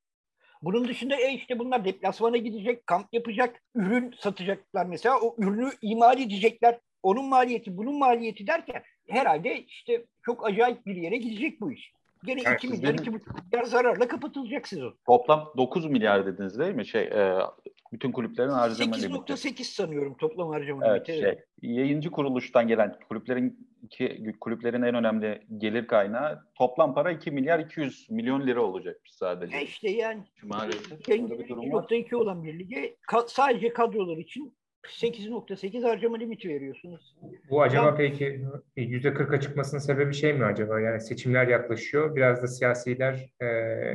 Speaker 3: Bunun dışında e işte bunlar deplasmana gidecek, kamp yapacak, ürün satacaklar mesela. O ürünü imal edecekler. Onun maliyeti, bunun maliyeti derken herhalde işte çok acayip bir yere gidecek bu iş. Gene evet, 2 milyar, 2,5 milyar zararla kapatılacak sezon.
Speaker 2: Toplam 9 milyar dediniz değil mi? Şey, e, bütün kulüplerin harcama limiti.
Speaker 3: 8.8 sanıyorum toplam harcama
Speaker 2: evet, limiti. Şey, yayıncı kuruluştan gelen kulüplerin iki, kulüplerin en önemli gelir kaynağı toplam para 2 milyar 200 milyon lira olacakmış sadece.
Speaker 3: E işte yani maalesef 2.2 olan bir lige ka- sadece kadrolar için 8.8 harcama limiti veriyorsunuz.
Speaker 1: Bu acaba ya, peki %40'a çıkmasının sebebi şey mi acaba? Yani seçimler yaklaşıyor. Biraz da siyasiler...
Speaker 3: E,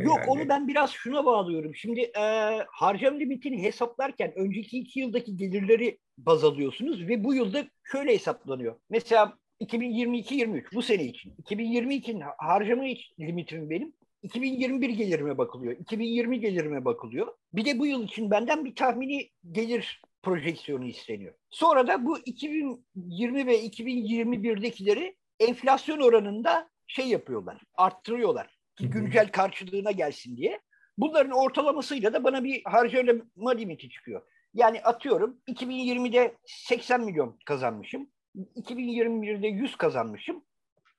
Speaker 3: yok yani... onu ben biraz şuna bağlıyorum. Şimdi e, harcama limitini hesaplarken önceki iki yıldaki gelirleri baz alıyorsunuz ve bu yılda şöyle hesaplanıyor. Mesela 2022-23 bu sene için. 2022'nin harcama limitim benim. 2021 gelirime bakılıyor. 2020 gelirime bakılıyor. Bir de bu yıl için benden bir tahmini gelir projeksiyonu isteniyor. Sonra da bu 2020 ve 2021'dekileri enflasyon oranında şey yapıyorlar, arttırıyorlar ki güncel karşılığına gelsin diye. Bunların ortalamasıyla da bana bir harcama limiti çıkıyor. Yani atıyorum 2020'de 80 milyon kazanmışım. 2021'de 100 kazanmışım.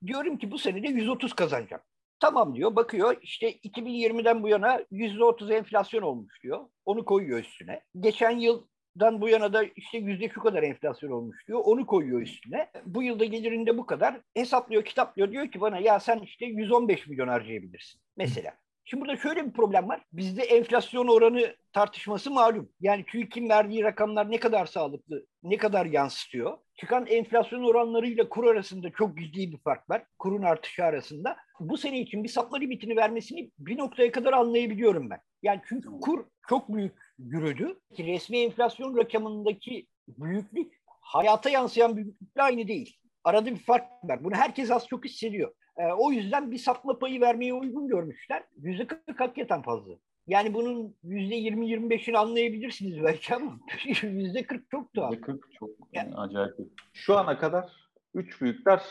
Speaker 3: Diyorum ki bu sene de 130 kazanacağım. Tamam diyor, bakıyor işte 2020'den bu yana %30 enflasyon olmuş diyor. Onu koyuyor üstüne. Geçen yıl dan bu yana da işte yüzde şu kadar enflasyon olmuş diyor. Onu koyuyor üstüne. Bu yılda gelirinde bu kadar. Hesaplıyor, kitaplıyor. Diyor ki bana ya sen işte 115 milyon harcayabilirsin. Mesela. Şimdi burada şöyle bir problem var. Bizde enflasyon oranı tartışması malum. Yani TÜİK'in verdiği rakamlar ne kadar sağlıklı, ne kadar yansıtıyor. Çıkan enflasyon oranlarıyla kur arasında çok ciddi bir fark var. Kurun artışı arasında. Bu sene için bir sapma limitini vermesini bir noktaya kadar anlayabiliyorum ben. Yani çünkü kur çok büyük yürüdü. Ki resmi enflasyon rakamındaki büyüklük hayata yansıyan büyüklükle aynı değil. Arada bir fark var. Bunu herkes az çok hissediyor. E, o yüzden bir sapma payı vermeye uygun görmüşler. Yüzde kırk hakikaten fazla. Yani bunun yüzde yirmi yirmi beşini anlayabilirsiniz belki ama <laughs> yüzde kırk çok tuhaf.
Speaker 2: Yüzde kırk çok yani. acayip. Şu ana kadar üç büyükler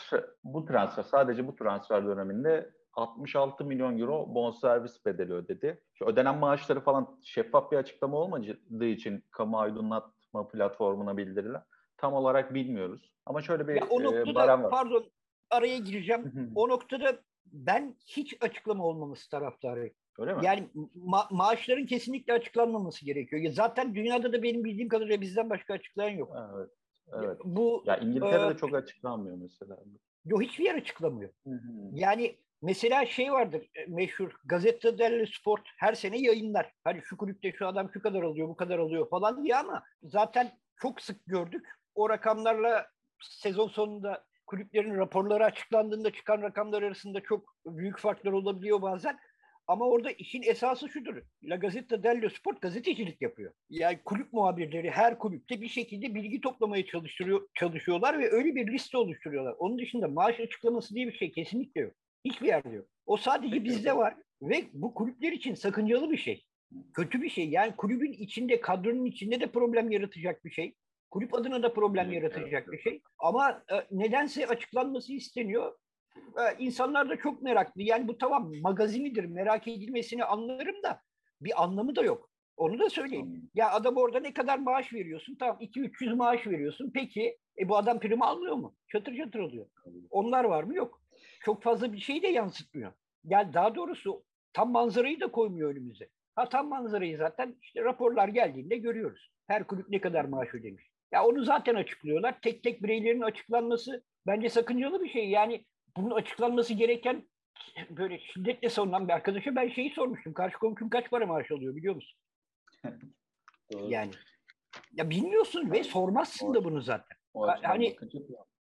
Speaker 2: bu transfer, sadece bu transfer döneminde 66 milyon euro bonservis bedeli ödedi. Şu ödenen maaşları falan şeffaf bir açıklama olmadığı için kamu aydınlatma platformuna bildirilen tam olarak bilmiyoruz. Ama şöyle bir ya o noktada, e, barem var.
Speaker 3: Pardon araya gireceğim. o noktada ben hiç açıklama olmaması taraftarıyım. Öyle mi? Yani ma- maaşların kesinlikle açıklanmaması gerekiyor. Ya zaten dünyada da benim bildiğim kadarıyla bizden başka açıklayan yok.
Speaker 2: Evet. Evet. Bu ya İngiltere'de e, çok açıklanmıyor mesela.
Speaker 3: Yok hiçbir yer açıklamıyor. Hı hı. Yani mesela şey vardır e, meşhur Gazette dello Sport her sene yayınlar. Hani şu kulüpte şu adam şu kadar alıyor, bu kadar alıyor falan diye ama zaten çok sık gördük. O rakamlarla sezon sonunda kulüplerin raporları açıklandığında çıkan rakamlar arasında çok büyük farklar olabiliyor bazen. Ama orada işin esası şudur. La Gazzetta dello Sport gazetecilik yapıyor. Yani kulüp muhabirleri her kulüpte bir şekilde bilgi toplamaya çalıştırıyor, çalışıyorlar ve öyle bir liste oluşturuyorlar. Onun dışında maaş açıklaması diye bir şey kesinlikle yok. Hiçbir yerde yok. O sadece bizde var ve bu kulüpler için sakıncalı bir şey. Kötü bir şey. Yani kulübün içinde, kadronun içinde de problem yaratacak bir şey. Kulüp adına da problem yaratacak bir şey. Ama e, nedense açıklanması isteniyor. E, insanlar da çok meraklı. Yani bu tamam magazinidir, merak edilmesini anlarım da bir anlamı da yok. Onu da söyleyeyim. Ya adam orada ne kadar maaş veriyorsun? Tamam 2-300 maaş veriyorsun. Peki e bu adam prim almıyor mu? Çatır çatır oluyor. Onlar var mı? Yok. Çok fazla bir şey de yansıtmıyor. Yani daha doğrusu tam manzarayı da koymuyor önümüze. Ha tam manzarayı zaten işte raporlar geldiğinde görüyoruz. Her kulüp ne kadar maaş ödemiş. Ya onu zaten açıklıyorlar. Tek tek bireylerin açıklanması bence sakıncalı bir şey. Yani bunun açıklanması gereken böyle şiddetle savunan bir arkadaşa ben şeyi sormuştum. Karşı komşum kaç para maaş alıyor biliyor musun? <laughs> yani ya bilmiyorsun ve sormazsın da bunu zaten. Hani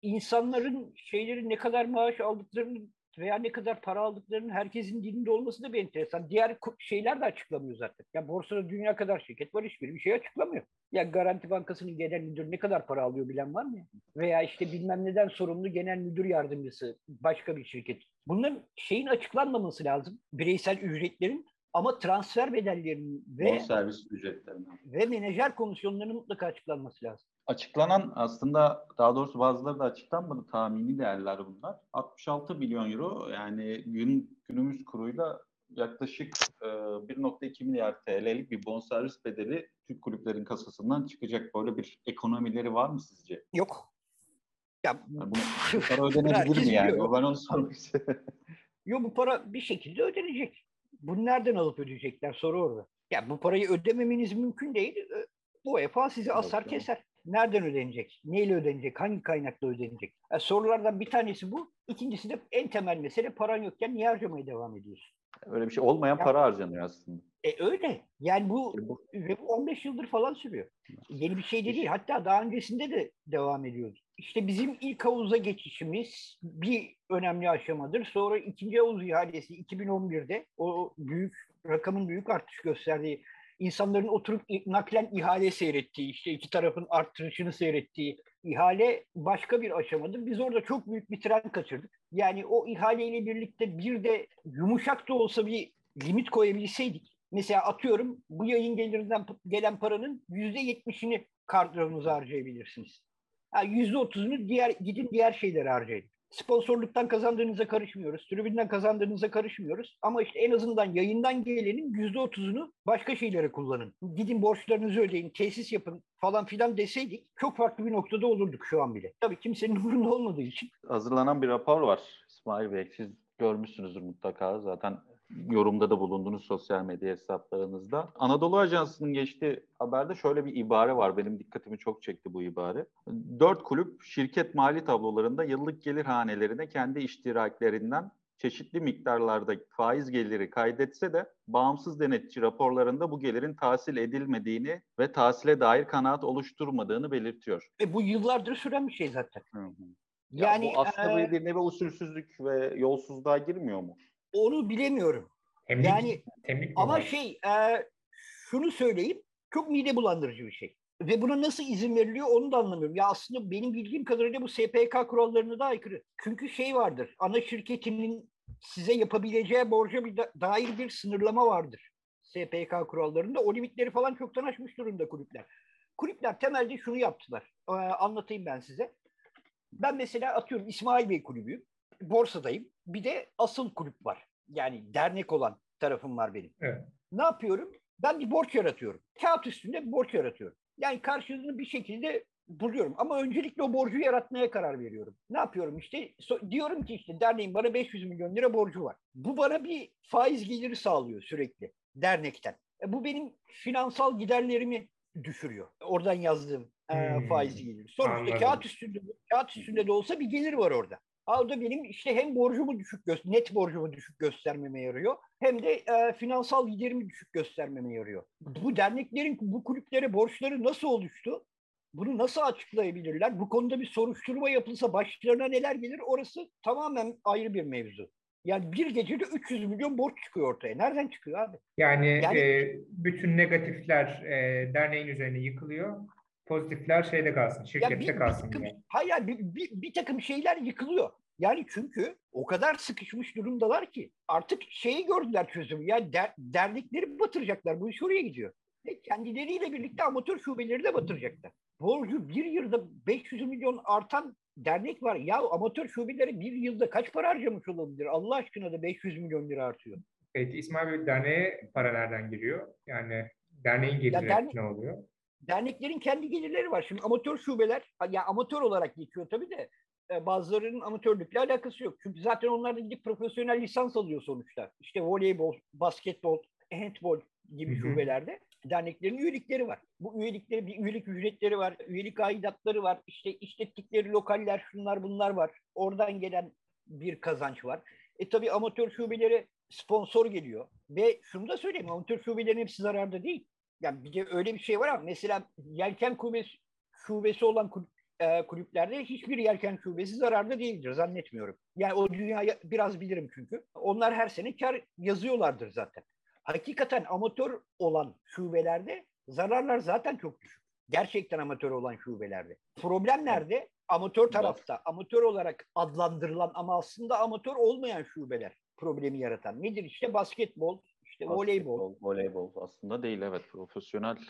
Speaker 3: insanların şeylerin ne kadar maaş aldıklarını veya ne kadar para aldıklarının herkesin dilinde olması da bir enteresan. Diğer şeyler de açıklamıyor zaten. Ya borsada dünya kadar şirket var hiçbir bir şey açıklamıyor. Ya Garanti Bankası'nın genel müdürü ne kadar para alıyor bilen var mı? Veya işte bilmem neden sorumlu genel müdür yardımcısı başka bir şirket. Bunların şeyin açıklanmaması lazım. Bireysel ücretlerin ama transfer bedellerinin ve
Speaker 2: servis ücretlerinin
Speaker 3: ve menajer komisyonlarının mutlaka açıklanması lazım.
Speaker 2: Açıklanan aslında daha doğrusu bazıları da açıklanmadı tahmini değerler bunlar. 66 milyon euro yani gün günümüz kuruyla yaklaşık e, 1.2 milyar TL'lik bir bonservis bedeli Türk kulüplerin kasasından çıkacak. Böyle bir ekonomileri var mı sizce?
Speaker 3: Yok.
Speaker 2: Ya, yani bunu, <laughs> bu para ödenebilir mi yani? Ben onu sormak istiyorum. <laughs>
Speaker 3: Yok bu para bir şekilde ödenecek. Bunu nereden alıp ödeyecekler soru orada. Ya bu parayı ödememeniz mümkün değil. Bu UEFA sizi asar keser. Nereden ödenecek? Neyle ödenecek? Hangi kaynakla ödenecek? Yani sorulardan bir tanesi bu. İkincisi de en temel mesele paran yokken niye harcamaya devam ediyorsun?
Speaker 2: Öyle bir şey olmayan ya, para harcanıyor aslında.
Speaker 3: E öyle. Yani bu, e, bu 15 yıldır falan sürüyor. Yeni bir şey de değil. Hatta daha öncesinde de devam ediyordu. İşte bizim ilk havuza geçişimiz bir önemli aşamadır. Sonra ikinci havuz ihalesi 2011'de o büyük rakamın büyük artış gösterdiği insanların oturup naklen ihale seyrettiği, işte iki tarafın arttırışını seyrettiği ihale başka bir aşamadır. Biz orada çok büyük bir tren kaçırdık. Yani o ihaleyle birlikte bir de yumuşak da olsa bir limit koyabilseydik. Mesela atıyorum bu yayın gelirinden gelen paranın yüzde yetmişini kartlarınıza harcayabilirsiniz. Yüzde otuzunu diğer, gidin diğer şeylere harcayın. Sponsorluktan kazandığınıza karışmıyoruz. Tribünden kazandığınıza karışmıyoruz. Ama işte en azından yayından gelenin yüzde otuzunu başka şeylere kullanın. Gidin borçlarınızı ödeyin, tesis yapın falan filan deseydik çok farklı bir noktada olurduk şu an bile. Tabii kimsenin <laughs> umurunda olmadığı için.
Speaker 2: Hazırlanan bir rapor var İsmail Bey. Siz görmüşsünüzdür mutlaka. Zaten yorumda da bulundunuz sosyal medya hesaplarınızda. Anadolu Ajansı'nın geçtiği haberde şöyle bir ibare var. Benim dikkatimi çok çekti bu ibare. Dört kulüp şirket mali tablolarında yıllık gelir hanelerine kendi iştiraklerinden çeşitli miktarlarda faiz geliri kaydetse de bağımsız denetçi raporlarında bu gelirin tahsil edilmediğini ve tahsile dair kanaat oluşturmadığını belirtiyor.
Speaker 3: E bu yıllardır süren bir şey zaten. Hı hı.
Speaker 2: Yani ya bu aslında e, bir nevi usulsüzlük ve yolsuzluğa girmiyor mu?
Speaker 3: Onu bilemiyorum. Temlik, yani temlik ama şey e, şunu söyleyeyim çok mide bulandırıcı bir şey. Ve buna nasıl izin veriliyor onu da anlamıyorum. Ya aslında benim bildiğim kadarıyla bu SPK kurallarına da aykırı. Çünkü şey vardır. Ana şirketinin size yapabileceği borca bir da, dair bir sınırlama vardır. SPK kurallarında. O limitleri falan çoktan aşmış durumda kulüpler. Kulüpler temelde şunu yaptılar. Ee, anlatayım ben size. Ben mesela atıyorum İsmail Bey kulübüyüm. borsadayım. Bir de asıl kulüp var. Yani dernek olan tarafım var benim.
Speaker 1: Evet.
Speaker 3: Ne yapıyorum? Ben bir borç yaratıyorum. Kağıt üstünde bir borç yaratıyorum. Yani karşılığını bir şekilde buluyorum. Ama öncelikle o borcu yaratmaya karar veriyorum. Ne yapıyorum işte? So- diyorum ki işte derneğin bana 500 milyon lira borcu var. Bu bana bir faiz geliri sağlıyor sürekli dernekten. E, bu benim finansal giderlerimi düşürüyor. Oradan yazdığım e,
Speaker 1: Hmm,
Speaker 3: faiz geliri. Sonuçta
Speaker 1: anladım.
Speaker 3: kağıt üstünde kağıt üstünde de olsa bir gelir var orada. O da benim işte hem borcumu düşük gö- net borcumu düşük göstermeme yarıyor hem de e, finansal giderimi düşük göstermeme yarıyor. Bu derneklerin bu kulüplere borçları nasıl oluştu? Bunu nasıl açıklayabilirler? Bu konuda bir soruşturma yapılsa başlarına neler gelir? Orası tamamen ayrı bir mevzu. Yani bir gecede 300 milyon borç çıkıyor ortaya. Nereden çıkıyor abi?
Speaker 1: Yani,
Speaker 3: Yani-
Speaker 1: e, bütün negatifler e, derneğin üzerine yıkılıyor. Pozitifler şeyde kalsın, şirkette
Speaker 3: bir, bir
Speaker 1: kalsın
Speaker 3: takım,
Speaker 1: diye.
Speaker 3: hayır yani bir, bir, bir takım şeyler yıkılıyor. Yani çünkü o kadar sıkışmış durumdalar ki artık şeyi gördüler çözümü. Yani der, dernekleri batıracaklar. Bu iş oraya gidiyor. Ve kendileriyle birlikte amatör şubeleri de batıracaklar. Borcu bir yılda 500 milyon artan dernek var. Ya amatör şubeleri bir yılda kaç para harcamış olabilir? Allah aşkına da 500 milyon lira artıyor.
Speaker 1: Peki İsmail Bey derneğe para nereden giriyor? Yani derneğin geliri
Speaker 3: dernek-
Speaker 1: ne oluyor?
Speaker 3: Derneklerin kendi gelirleri var. Şimdi amatör şubeler, ya amatör olarak geçiyor tabii de e, bazılarının amatörlükle alakası yok. Çünkü zaten onlar da gidip profesyonel lisans alıyor sonuçta. İşte voleybol, basketbol, handbol gibi şubelerde derneklerin üyelikleri var. Bu üyelikleri bir üyelik ücretleri var, üyelik aidatları var. İşte işlettikleri lokaller, şunlar bunlar var. Oradan gelen bir kazanç var. E tabii amatör şubeleri sponsor geliyor. Ve şunu da söyleyeyim, amatör şubelerin hepsi zararda değil. Yani bir de öyle bir şey var ama mesela yelken şubesi, şubesi olan e, kulüplerde hiçbir yelken şubesi zararda değildir zannetmiyorum. Yani o dünyayı biraz bilirim çünkü. Onlar her sene kar yazıyorlardır zaten. Hakikaten amatör olan şubelerde zararlar zaten çok düşük. Gerçekten amatör olan şubelerde. Problem nerede? Amatör tarafta, amatör olarak adlandırılan ama aslında amatör olmayan şubeler problemi yaratan. Nedir işte basketbol, işte voleybol,
Speaker 2: Basketbol, voleybol aslında değil evet profesyonelce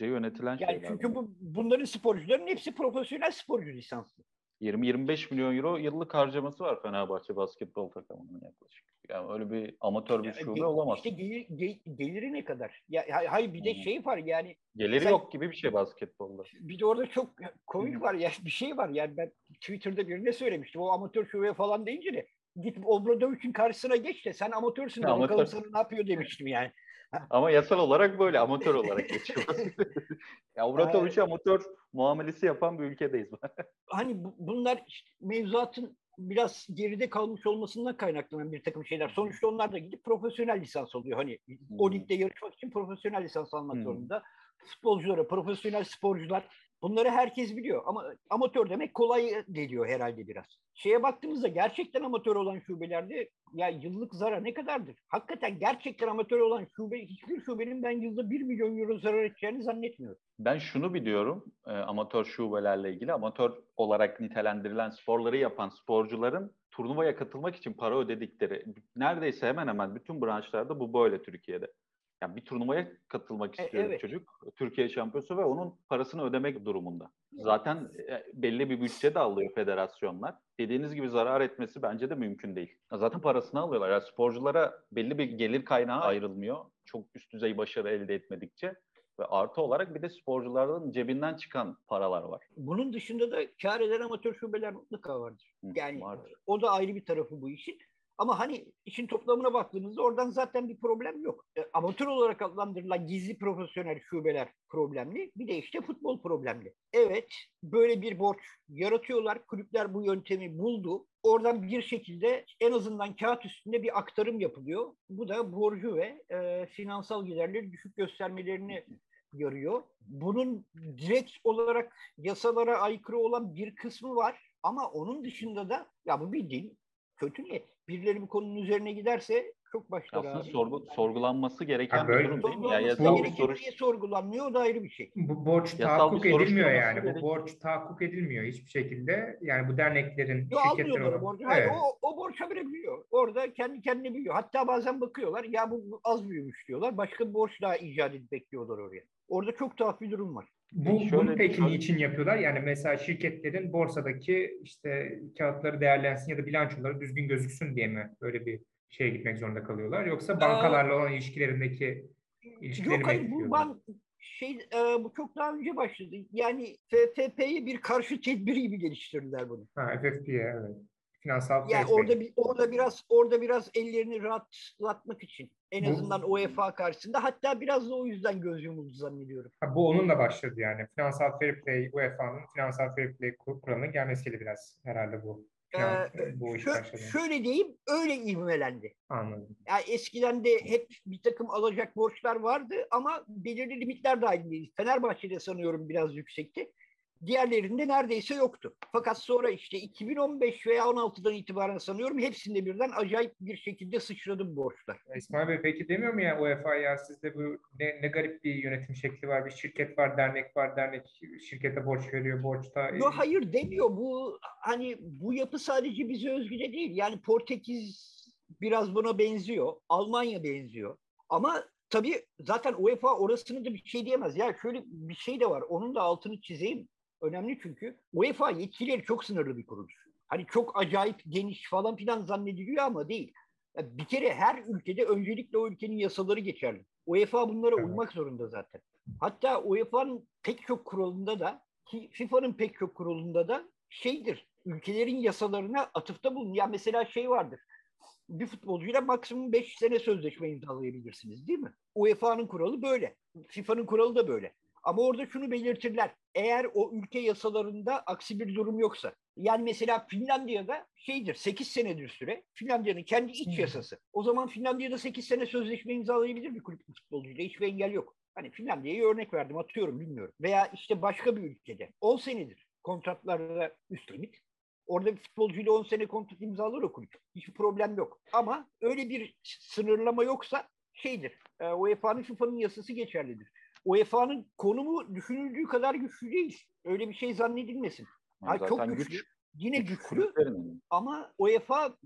Speaker 2: yönetilen
Speaker 3: Yani
Speaker 2: şeyler.
Speaker 3: çünkü bu bunların sporcuların hepsi profesyonel sporcu lisanslı.
Speaker 2: 20-25 milyon euro yıllık harcaması var Fenerbahçe basketbol takımının yaklaşık. Yani öyle bir amatör bir
Speaker 3: Yani
Speaker 2: şube
Speaker 3: ge-
Speaker 2: olamaz.
Speaker 3: İşte gelir, ge- geliri ne kadar? Ya hay- hayır bir de
Speaker 2: Hmm.
Speaker 3: şey var yani
Speaker 2: Geliri
Speaker 3: sen-
Speaker 2: yok gibi bir şey basketbolda.
Speaker 3: bir de orada çok komik var ya bir şey var yani ben Twitter'da birine söylemiştim o amatör şube falan deyince de git Obradovic'in karşısına geç de sen amatörsün de
Speaker 2: Ya,
Speaker 3: bakalım
Speaker 2: amatör.
Speaker 3: sana ne yapıyor demiştim yani. <laughs>
Speaker 2: Ama yasal olarak böyle amatör olarak geçiyor. <laughs> ya Obratovic'e amatör muamelesi yapan bir ülkedeyiz. <laughs>
Speaker 3: hani bu- bunlar işte mevzuatın biraz geride kalmış olmasından kaynaklanan bir takım şeyler. Sonuçta onlar da gidip profesyonel lisans oluyor. Hani o
Speaker 2: Hmm.
Speaker 3: ligde yarışmak için profesyonel lisans almak
Speaker 2: Hmm.
Speaker 3: zorunda. Futbolculara, profesyonel sporcular bunları herkes biliyor. Ama amatör demek kolay geliyor herhalde biraz. Şeye baktığımızda gerçekten amatör olan şubelerde ya yıllık zarar ne kadardır? Hakikaten gerçekten amatör olan şube, hiçbir şubenin ben yılda 1 milyon euro zarar edeceğini zannetmiyorum.
Speaker 2: Ben şunu biliyorum e, amatör şubelerle ilgili. Amatör olarak nitelendirilen sporları yapan sporcuların turnuvaya katılmak için para ödedikleri neredeyse hemen hemen bütün branşlarda bu böyle Türkiye'de. Yani bir turnuvaya katılmak
Speaker 3: E,
Speaker 2: istiyor
Speaker 3: evet.
Speaker 2: çocuk. Türkiye şampiyonu ve onun parasını ödemek durumunda. Zaten e, belli bir bütçe de alıyor federasyonlar. Dediğiniz gibi zarar etmesi bence de mümkün değil. Zaten parasını alıyorlar. Yani sporculara belli bir gelir kaynağı ayrılmıyor. Çok üst düzey başarı elde etmedikçe. Ve artı olarak bir de sporcuların cebinden çıkan paralar var.
Speaker 3: Bunun dışında da kar eden amatör şubeler mutlaka vardır. Yani
Speaker 2: vardır.
Speaker 3: o da ayrı bir tarafı bu işin. Ama hani işin toplamına baktığımızda oradan zaten bir problem yok. E, amatör olarak adlandırılan gizli profesyonel şubeler problemli. Bir de işte futbol problemli. Evet böyle bir borç yaratıyorlar. Kulüpler bu yöntemi buldu. Oradan bir şekilde en azından kağıt üstünde bir aktarım yapılıyor. Bu da borcu ve e, finansal giderleri düşük göstermelerini yarıyor. Bunun direkt olarak yasalara aykırı olan bir kısmı var. Ama onun dışında da ya bu bildiğin kötü niyet. Birileri bu konunun üzerine giderse çok başlar
Speaker 2: Aslında
Speaker 3: abi.
Speaker 2: sorgu, sorgulanması gereken
Speaker 1: Ha,
Speaker 2: bir durum değil mi? Ya
Speaker 3: Sorgulanması
Speaker 2: yasal bir soruş.
Speaker 3: niye sorgulanmıyor o da ayrı bir şey.
Speaker 1: Bu borç
Speaker 2: Yasal
Speaker 1: tahakkuk edilmiyor yani. Bu
Speaker 2: gerek-
Speaker 1: borç tahakkuk edilmiyor hiçbir şekilde. Yani bu derneklerin,
Speaker 3: Yo
Speaker 1: şirketlerin
Speaker 3: almıyorlar borcu. Hayır,
Speaker 1: Evet.
Speaker 3: o, o borç habire büyüyor. Orada kendi kendine büyüyor. Hatta bazen bakıyorlar ya bu, bu az büyümüş diyorlar. Başka bir borç daha icat edip bekliyorlar oraya. Orada çok tuhaf bir durum var.
Speaker 1: Bu, şöyle, bunu peki şöyle... niçin yapıyorlar? Yani mesela şirketlerin borsadaki işte kağıtları değerlensin ya da bilançoları düzgün gözüksün diye mi böyle bir şeye gitmek zorunda kalıyorlar? Yoksa bankalarla olan ilişkilerindeki ilişkileri
Speaker 3: Yok hayır bu ban şey e, bu çok daha önce başladı. Yani FFP'ye bir karşı tedbir gibi geliştirdiler bunu.
Speaker 1: Ha FFP'ye evet. Finansal
Speaker 3: yani orada bir, orada biraz orada biraz ellerini rahatlatmak için en bu, azından UEFA karşısında hatta biraz da o yüzden göz yumuldu zannediyorum.
Speaker 1: Ha, bu onunla başladı yani. Finansal fair play UEFA'nın finansal fair play kuralına gelmesiyle biraz herhalde bu.
Speaker 3: Ee, bu iş şö- şöyle diyeyim, öyle ivmelendi.
Speaker 1: Anladım.
Speaker 3: Yani eskiden de hep bir takım alacak borçlar vardı ama belirli limitler dahilindeydi. Fenerbahçe'de sanıyorum biraz yüksekti. Diğerlerinde neredeyse yoktu. Fakat sonra işte 2015 veya 16'dan itibaren sanıyorum hepsinde birden acayip bir şekilde sıçradı bu borçlar.
Speaker 1: İsmail Bey peki demiyor mu ya UEFA ya sizde bu ne, ne garip bir yönetim şekli var. Bir şirket var, dernek var, dernek şirkete borç veriyor, borçta.
Speaker 3: Yok hayır demiyor. Bu hani bu yapı sadece bize özgü de değil. Yani Portekiz biraz buna benziyor. Almanya benziyor. Ama tabii zaten UEFA orasını da bir şey diyemez. Ya şöyle bir şey de var. Onun da altını çizeyim önemli çünkü UEFA yetkileri çok sınırlı bir kuruluş. Hani çok acayip geniş falan filan zannediliyor ama değil. Bir kere her ülkede öncelikle o ülkenin yasaları geçerli. UEFA bunlara evet. uymak zorunda zaten. Hatta UEFA'nın pek çok kuralında da ki FIFA'nın pek çok kuralında da şeydir. Ülkelerin yasalarına atıfta bulun. Ya mesela şey vardır. Bir futbolcuyla maksimum 5 sene sözleşme imzalayabilirsiniz değil mi? UEFA'nın kuralı böyle. FIFA'nın kuralı da böyle. Ama orada şunu belirtirler. Eğer o ülke yasalarında aksi bir durum yoksa. Yani mesela Finlandiya'da şeydir 8 senedir süre. Finlandiya'nın kendi iç yasası. O zaman Finlandiya'da 8 sene sözleşme imzalayabilir bir kulüp futbolcuyla. Hiçbir engel yok. Hani Finlandiya'yı örnek verdim atıyorum bilmiyorum. Veya işte başka bir ülkede 10 senedir kontratlarda üst limit. Orada bir futbolcuyla 10 sene kontrat imzalar o kulüp. Hiçbir problem yok. Ama öyle bir sınırlama yoksa şeydir. E, UEFA'nın FIFA'nın yasası geçerlidir. UEFA'nın konumu düşünüldüğü kadar güçlü değil. Öyle bir şey zannedilmesin. Yani çok güçlü. Güç, Yine güç güçlü ama UEFA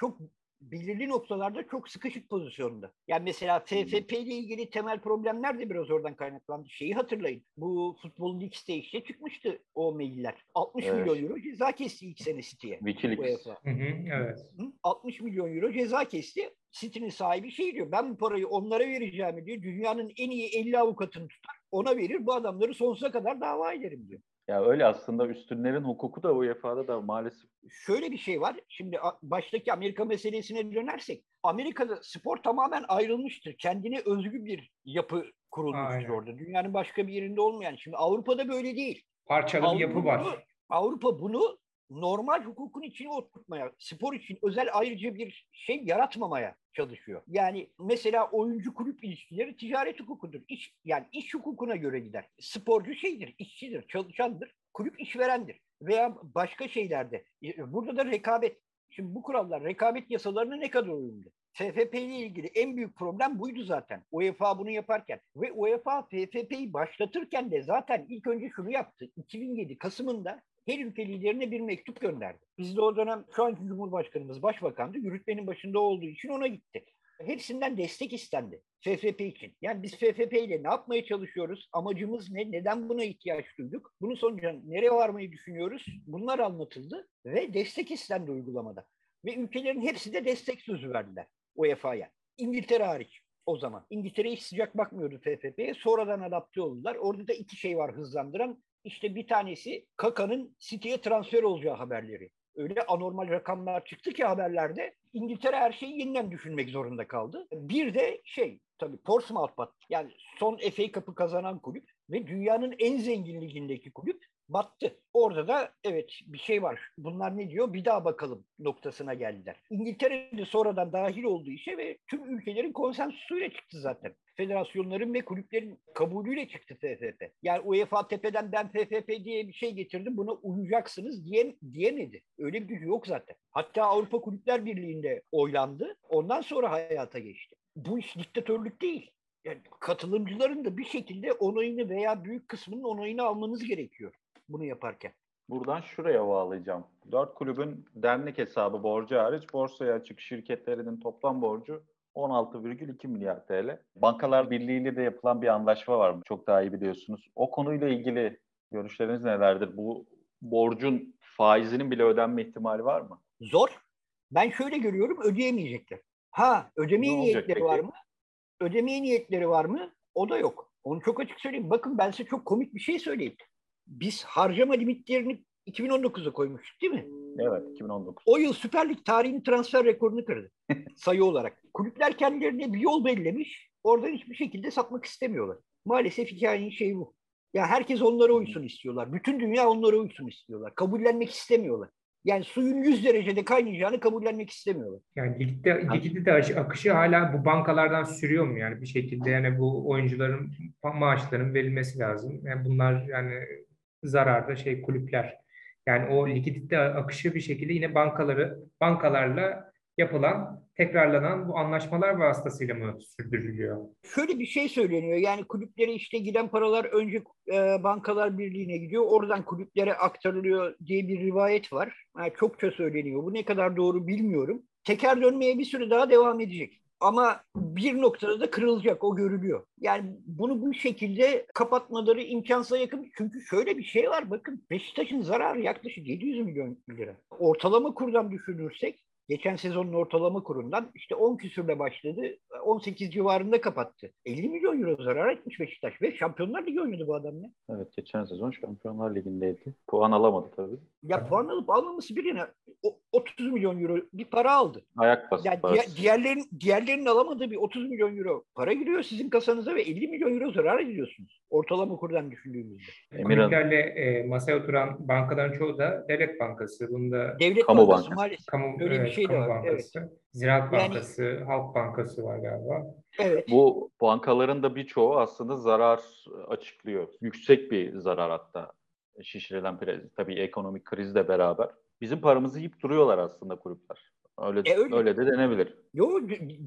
Speaker 3: çok belirli noktalarda çok sıkışık pozisyonda. Yani mesela TFP ile ilgili temel problemler de biraz oradan kaynaklandı. Şeyi hatırlayın. Bu futbol Leagues'te işte çıkmıştı o mailler. 60 evet. milyon euro ceza kesti ilk sene City'ye.
Speaker 2: Wikileaks.
Speaker 1: UEFA. Hı hı, evet.
Speaker 3: 60 milyon euro ceza kesti. City'nin sahibi şey diyor. Ben bu parayı onlara vereceğim diyor. Dünyanın en iyi 50 avukatını tutar. Ona verir. Bu adamları sonsuza kadar dava ederim diyor.
Speaker 2: Ya öyle aslında üstünlerin hukuku da UEFA'da da maalesef.
Speaker 3: Şöyle bir şey var. Şimdi baştaki Amerika meselesine dönersek Amerika'da spor tamamen ayrılmıştır. Kendine özgü bir yapı kurulmuştur Aynen. orada. Dünyanın başka bir yerinde olmayan. Şimdi Avrupa'da böyle değil.
Speaker 1: Parçalı bir yapı var.
Speaker 3: Avrupa bunu normal hukukun içine oturtmaya, spor için özel ayrıca bir şey yaratmamaya çalışıyor. Yani mesela oyuncu kulüp ilişkileri ticaret hukukudur. İş, yani iş hukukuna göre gider. Sporcu şeydir, işçidir, çalışandır, kulüp işverendir. Veya başka şeylerde. E, burada da rekabet. Şimdi bu kurallar rekabet yasalarına ne kadar uyumlu? FFP ile ilgili en büyük problem buydu zaten. UEFA bunu yaparken. Ve UEFA FFP'yi başlatırken de zaten ilk önce şunu yaptı. 2007 Kasım'ında her ülke liderine bir mektup gönderdi. Biz de o dönem şu anki Cumhurbaşkanımız başbakandı. Yürütmenin başında olduğu için ona gitti. Hepsinden destek istendi FFP için. Yani biz FFP ile ne yapmaya çalışıyoruz? Amacımız ne? Neden buna ihtiyaç duyduk? Bunun sonucunda nereye varmayı düşünüyoruz? Bunlar anlatıldı ve destek istendi uygulamada. Ve ülkelerin hepsi de destek sözü verdiler UEFA'ya. İngiltere hariç o zaman. İngiltere hiç sıcak bakmıyordu FFP'ye. Sonradan adapte oldular. Orada da iki şey var hızlandıran. İşte bir tanesi Kaka'nın City'ye transfer olacağı haberleri. Öyle anormal rakamlar çıktı ki haberlerde İngiltere her şeyi yeniden düşünmek zorunda kaldı. Bir de şey tabii Portsmouth bat. Yani son FA Cup'ı kazanan kulüp ve dünyanın en zengin ligindeki kulüp battı. Orada da evet bir şey var. Bunlar ne diyor? Bir daha bakalım noktasına geldiler. İngiltere'de sonradan dahil olduğu işe ve tüm ülkelerin konsensüsüyle çıktı zaten. Federasyonların ve kulüplerin kabulüyle çıktı FFP. Yani UEFA tepeden ben FFP diye bir şey getirdim buna uyacaksınız diye, diyemedi. Öyle bir gücü yok zaten. Hatta Avrupa Kulüpler Birliği'nde oylandı. Ondan sonra hayata geçti. Bu iş diktatörlük değil. Yani katılımcıların da bir şekilde onayını veya büyük kısmının onayını almanız gerekiyor bunu yaparken.
Speaker 2: Buradan şuraya bağlayacağım. Dört kulübün dernek hesabı borcu hariç borsaya açık şirketlerinin toplam borcu 16,2 milyar TL. Bankalar Birliği ile de yapılan bir anlaşma var mı? Çok daha iyi biliyorsunuz. O konuyla ilgili görüşleriniz nelerdir? Bu borcun faizinin bile ödenme ihtimali var mı?
Speaker 3: Zor. Ben şöyle görüyorum ödeyemeyecekler. Ha ödemeye niyetleri peki? var mı? Ödemeye niyetleri var mı? O da yok. Onu çok açık söyleyeyim. Bakın ben size çok komik bir şey söyleyeyim. Biz harcama limitlerini 2019'a koymuştuk değil mi?
Speaker 2: Evet 2019.
Speaker 3: O yıl Süper Lig tarihinin transfer rekorunu kırdı <laughs> sayı olarak. Kulüpler kendilerine bir yol bellemiş. Oradan hiçbir şekilde satmak istemiyorlar. Maalesef hikayenin şeyi bu. Ya herkes onlara uysun istiyorlar. Bütün dünya onlara uysun istiyorlar. Kabullenmek istemiyorlar. Yani suyun 100 derecede kaynayacağını kabullenmek istemiyorlar.
Speaker 1: Yani ligde, ligde de akışı hala bu bankalardan sürüyor mu? Yani bir şekilde yani bu oyuncuların maaşlarının verilmesi lazım. Yani bunlar yani zararda şey kulüpler. Yani o likidite akışı bir şekilde yine bankaları bankalarla yapılan tekrarlanan bu anlaşmalar vasıtasıyla mı sürdürülüyor?
Speaker 3: Şöyle bir şey söyleniyor. Yani kulüplere işte giden paralar önce e, bankalar birliğine gidiyor. Oradan kulüplere aktarılıyor diye bir rivayet var. Yani çokça söyleniyor. Bu ne kadar doğru bilmiyorum. Teker dönmeye bir süre daha devam edecek. Ama bir noktada da kırılacak o görülüyor. Yani bunu bu şekilde kapatmaları imkansıza yakın. Çünkü şöyle bir şey var bakın Beşiktaş'ın zararı yaklaşık 700 milyon lira. Ortalama kurdan düşünürsek geçen sezonun ortalama kurundan işte 10 küsürle başladı. 18 civarında kapattı. 50 milyon euro zarar etmiş Beşiktaş ve Şampiyonlar Ligi oynadı bu adam ne?
Speaker 2: Evet geçen sezon Şampiyonlar Ligi'ndeydi. Puan alamadı tabii.
Speaker 3: Ya puan alıp almaması birine 30 milyon euro bir para aldı.
Speaker 2: Ayak bastı.
Speaker 3: Yani diğer, diğerlerin, diğerlerinin alamadığı bir 30 milyon euro para giriyor sizin kasanıza ve 50 milyon euro zarar ediyorsunuz. Ortalama kurdan düşündüğümüzde.
Speaker 1: Kulüplerle e, masaya oturan bankaların çoğu da devlet bankası. Bunda
Speaker 3: devlet kamu bankası bankası. maalesef. Kamu, Öyle evet, bir şey de var.
Speaker 1: Bankası, evet. Ziraat Bankası, yani, Halk Bankası var galiba.
Speaker 2: Evet. Bu bankaların da birçoğu aslında zarar açıklıyor. Yüksek bir zarar hatta şişirilen tabii ekonomik krizle beraber. Bizim paramızı yiyip duruyorlar aslında kulüpler. Öyle, e öyle. öyle de denebilir.
Speaker 3: Yok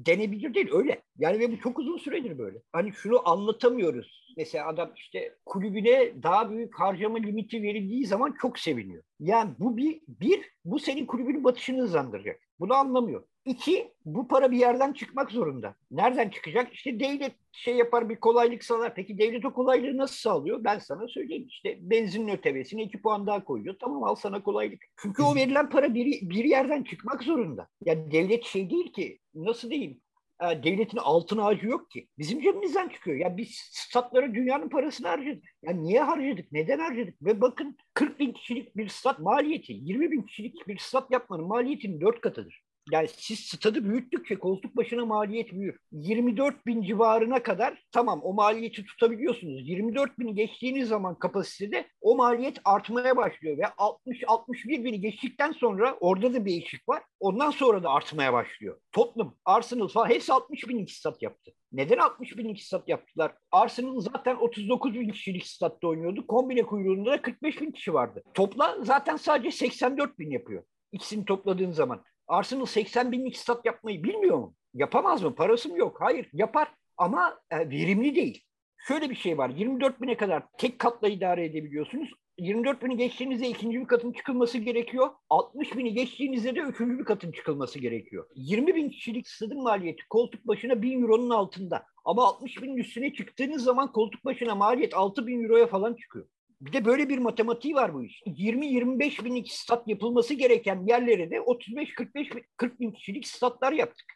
Speaker 3: denebilir değil öyle. Yani ve bu çok uzun süredir böyle. Hani şunu anlatamıyoruz. Mesela adam işte kulübüne daha büyük harcama limiti verildiği zaman çok seviniyor. Yani bu bir, bir bu senin kulübünün batışını hızlandıracak. Bunu anlamıyor. İki, bu para bir yerden çıkmak zorunda. Nereden çıkacak? İşte devlet şey yapar bir kolaylık sağlar. Peki devlet o kolaylığı nasıl sağlıyor? Ben sana söyleyeyim. İşte benzinin ötevesine iki puan daha koyuyor. Tamam al sana kolaylık. Çünkü o verilen para bir, bir yerden çıkmak zorunda. Yani devlet şey değil ki nasıl diyeyim e, devletin altın ağacı yok ki. Bizim cebimizden çıkıyor. Ya biz statlara dünyanın parasını harcadık. Ya niye harcadık? Neden harcadık? Ve bakın 40 bin kişilik bir stat maliyeti, 20 bin kişilik bir stat yapmanın maliyetinin dört katıdır. Yani siz stadı büyüttükçe koltuk başına maliyet büyür. 24 bin civarına kadar tamam o maliyeti tutabiliyorsunuz. 24 bini geçtiğiniz zaman kapasitede o maliyet artmaya başlıyor ve 60-61 bini geçtikten sonra orada da bir eşik var. Ondan sonra da artmaya başlıyor. Tottenham, Arsenal falan hepsi 60 bin stat yaptı. Neden 60 bin stat yaptılar? Arsenal zaten 39 bin kişilik statta oynuyordu. Kombine kuyruğunda da 45 bin kişi vardı. Topla zaten sadece 84 bin yapıyor. İkisini topladığın zaman. Arsenal 80 binlik stat yapmayı bilmiyor mu? Yapamaz mı? Parası mı yok? Hayır yapar ama e, verimli değil. Şöyle bir şey var. 24 bine kadar tek katla idare edebiliyorsunuz. 24 bini geçtiğinizde ikinci bir katın çıkılması gerekiyor. 60 bini geçtiğinizde de üçüncü bir katın çıkılması gerekiyor. 20 bin kişilik stadın maliyeti koltuk başına 1000 euronun altında. Ama 60 binin üstüne çıktığınız zaman koltuk başına maliyet 6 bin euroya falan çıkıyor. Bir de böyle bir matematiği var bu iş. 20-25 binlik stat yapılması gereken yerlere de 35-45 40 bin kişilik statlar yaptık.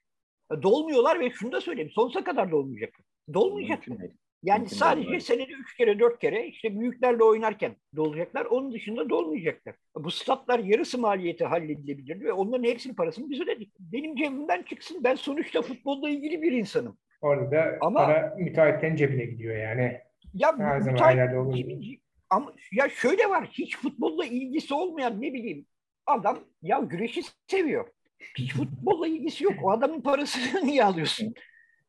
Speaker 3: Dolmuyorlar ve şunu da söyleyeyim. Sonsuza kadar dolmayacak. Dolmayacak. Yani Mümkün sadece değil. senede 3 kere 4 kere işte büyüklerle oynarken dolacaklar. Onun dışında dolmayacaklar. Bu statlar yarısı maliyeti halledilebilirdi ve onların hepsinin parasını biz ödedik. Benim cebimden çıksın. Ben sonuçta futbolla ilgili bir insanım.
Speaker 1: Orada da Ama, para müteahhitlerin cebine gidiyor yani.
Speaker 3: Ya Her zaman olur. Cebin, ama ya şöyle var hiç futbolla ilgisi olmayan ne bileyim adam ya güreşi seviyor. Hiç futbolla ilgisi yok. O adamın parasını <laughs> niye alıyorsun?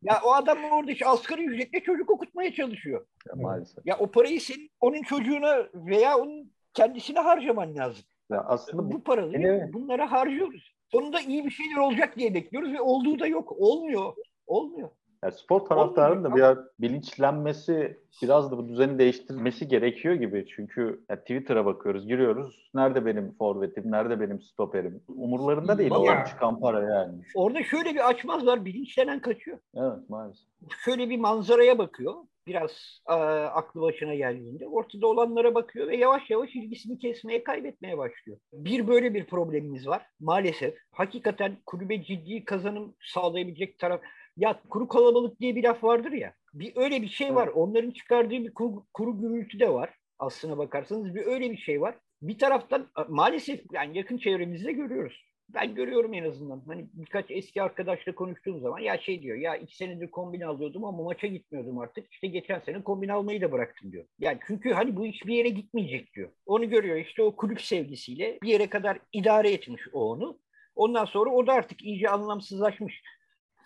Speaker 3: Ya o adam orada işte asgari ücretle çocuk okutmaya çalışıyor. Ya, maalesef. Ya o parayı senin onun çocuğuna veya onun kendisine harcaman lazım. Ya aslında bu, paraları evet. bunlara harcıyoruz. Sonunda iyi bir şeyler olacak diye bekliyoruz ve olduğu da yok. Olmuyor. Olmuyor.
Speaker 2: Yani spor taraftarının da biraz bilinçlenmesi, biraz da bu düzeni değiştirmesi gerekiyor gibi. Çünkü yani Twitter'a bakıyoruz, giriyoruz. Nerede benim forvetim, nerede benim stoperim? Umurlarında değil o çıkan para yani.
Speaker 3: Orada şöyle bir açmaz var, bilinçlenen kaçıyor.
Speaker 2: Evet maalesef.
Speaker 3: Şöyle bir manzaraya bakıyor biraz e, aklı başına geldiğinde ortada olanlara bakıyor ve yavaş yavaş ilgisini kesmeye, kaybetmeye başlıyor. Bir böyle bir problemimiz var maalesef. Hakikaten kulübe ciddi kazanım sağlayabilecek taraf... Ya kuru kalabalık diye bir laf vardır ya. Bir öyle bir şey var. Onların çıkardığı bir kuru, kuru gürültü de var. Aslına bakarsanız bir öyle bir şey var. Bir taraftan maalesef yani yakın çevremizde görüyoruz ben görüyorum en azından. Hani birkaç eski arkadaşla konuştuğum zaman ya şey diyor ya iki senedir kombin alıyordum ama maça gitmiyordum artık. İşte geçen sene kombin almayı da bıraktım diyor. Yani çünkü hani bu hiçbir yere gitmeyecek diyor. Onu görüyor işte o kulüp sevgisiyle bir yere kadar idare etmiş o onu. Ondan sonra o da artık iyice anlamsızlaşmış.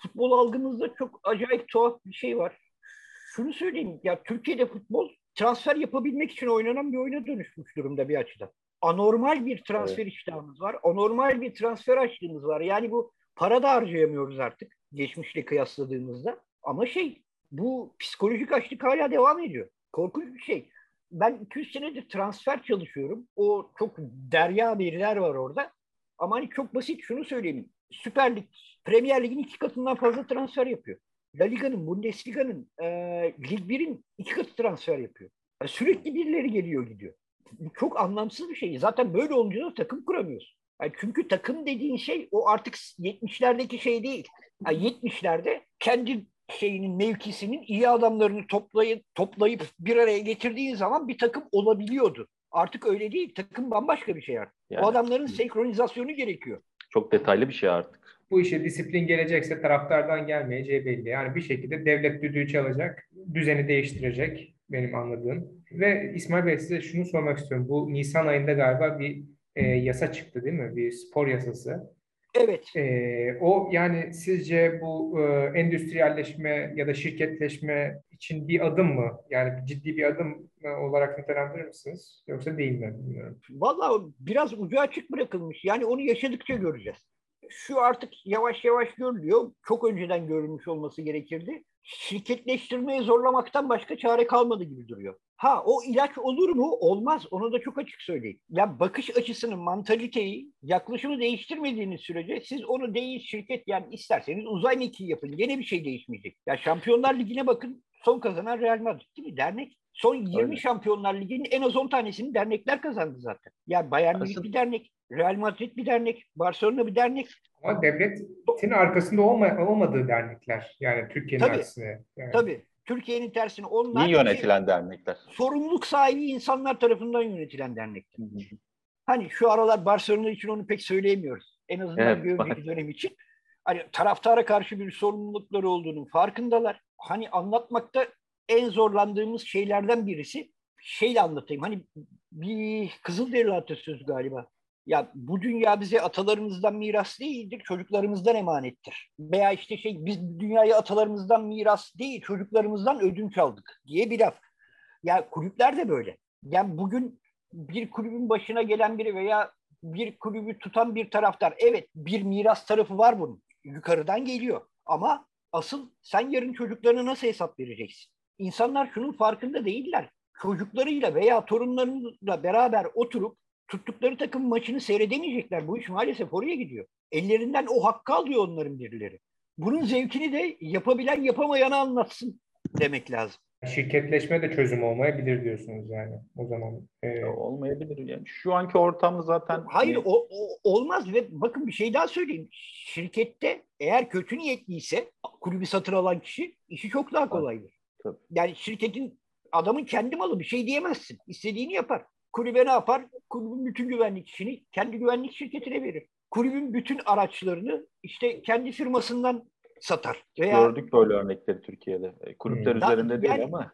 Speaker 3: Futbol algımızda çok acayip tuhaf bir şey var. Şunu söyleyeyim ya Türkiye'de futbol transfer yapabilmek için oynanan bir oyuna dönüşmüş durumda bir açıdan anormal bir transfer evet. iştahımız var. Anormal bir transfer açlığımız var. Yani bu para da harcayamıyoruz artık geçmişle kıyasladığımızda. Ama şey bu psikolojik açlık hala devam ediyor. Korkunç bir şey. Ben 200 senedir transfer çalışıyorum. O çok derya veriler var orada. Ama hani çok basit şunu söyleyeyim. Süper Lig, Premier Lig'in iki katından fazla transfer yapıyor. La Liga'nın, Bundesliga'nın, e, Lig 1'in iki katı transfer yapıyor. Yani sürekli birileri geliyor gidiyor çok anlamsız bir şey. Zaten böyle olunca da takım kuramıyorsun. Yani çünkü takım dediğin şey o artık 70'lerdeki şey değil. Yani 70'lerde kendi şeyinin mevkisinin iyi adamlarını toplayıp toplayıp bir araya getirdiğin zaman bir takım olabiliyordu. Artık öyle değil. Takım bambaşka bir şey artık. Yani, o adamların senkronizasyonu gerekiyor.
Speaker 2: Çok detaylı bir şey artık.
Speaker 1: Bu işe disiplin gelecekse taraftardan gelmeyeceği belli. Yani bir şekilde devlet düdüğü çalacak, düzeni değiştirecek benim anladığım. Ve İsmail Bey size şunu sormak istiyorum. Bu Nisan ayında galiba bir e, yasa çıktı değil mi? Bir spor yasası.
Speaker 3: Evet.
Speaker 1: E, o yani sizce bu e, endüstriyelleşme ya da şirketleşme için bir adım mı? Yani ciddi bir adım olarak nitelendirir misiniz? Yoksa değil mi? Bilmiyorum.
Speaker 3: Valla biraz ucu açık bırakılmış. Yani onu yaşadıkça göreceğiz. Şu artık yavaş yavaş görülüyor. Çok önceden görülmüş olması gerekirdi şirketleştirmeye zorlamaktan başka çare kalmadı gibi duruyor. Ha o ilaç olur mu? Olmaz. Onu da çok açık söyleyeyim. Ya bakış açısını, mantaliteyi, yaklaşımı değiştirmediğiniz sürece siz onu değil şirket yani isterseniz uzay mekiği yapın. Gene bir şey değişmeyecek. Ya Şampiyonlar Ligi'ne bakın son kazanan Real Madrid değil mi? Dernek. Son 20 Öyle. Şampiyonlar Ligi'nin en az 10 tanesini dernekler kazandı zaten. Ya Bayern Münih bir dernek, Real Madrid bir dernek, Barcelona bir dernek.
Speaker 1: Ama devletin arkasında olma, olmadığı dernekler. Yani Türkiye'nin
Speaker 3: tabii,
Speaker 1: aksine. Yani.
Speaker 3: Tabii. Türkiye'nin tersine onlar
Speaker 2: iyi yönetilen dernekler.
Speaker 3: Sorumluluk sahibi insanlar tarafından yönetilen dernekler. Hani şu aralar Barcelona için onu pek söyleyemiyoruz. En azından evet, bir önceki dönem için. Hani taraftara karşı bir sorumlulukları olduğunu farkındalar. Hani anlatmakta en zorlandığımız şeylerden birisi şeyle anlatayım. Hani bir Kızılderili atasözü galiba. Ya bu dünya bize atalarımızdan miras değildir, çocuklarımızdan emanettir. Veya işte şey biz dünyayı atalarımızdan miras değil, çocuklarımızdan ödünç aldık diye bir laf. Ya kulüpler de böyle. Yani bugün bir kulübün başına gelen biri veya bir kulübü tutan bir taraftar. Evet bir miras tarafı var bunun. Yukarıdan geliyor. Ama asıl sen yarın çocuklarına nasıl hesap vereceksin? İnsanlar şunun farkında değiller. Çocuklarıyla veya torunlarıyla beraber oturup tuttukları takım maçını seyredemeyecekler. Bu iş maalesef oraya gidiyor. Ellerinden o hakkı alıyor onların birileri. Bunun zevkini de yapabilen yapamayana anlatsın demek lazım.
Speaker 1: Şirketleşme de çözüm olmayabilir diyorsunuz yani o zaman.
Speaker 2: E... Olmayabilir yani. Şu anki ortamda zaten...
Speaker 3: Hayır o, o, olmaz ve bakın bir şey daha söyleyeyim. Şirkette eğer kötü niyetliyse kulübü satın alan kişi işi çok daha kolaydır. Tabii. Yani şirketin adamın kendi malı bir şey diyemezsin. İstediğini yapar. Kulübe ne yapar? Kulübün bütün güvenlik işini kendi güvenlik şirketine verir. Kulübün bütün araçlarını işte kendi firmasından satar.
Speaker 2: Veya, Gördük böyle örnekleri Türkiye'de. E, kulüpler hmm. üzerinde değil yani, ama.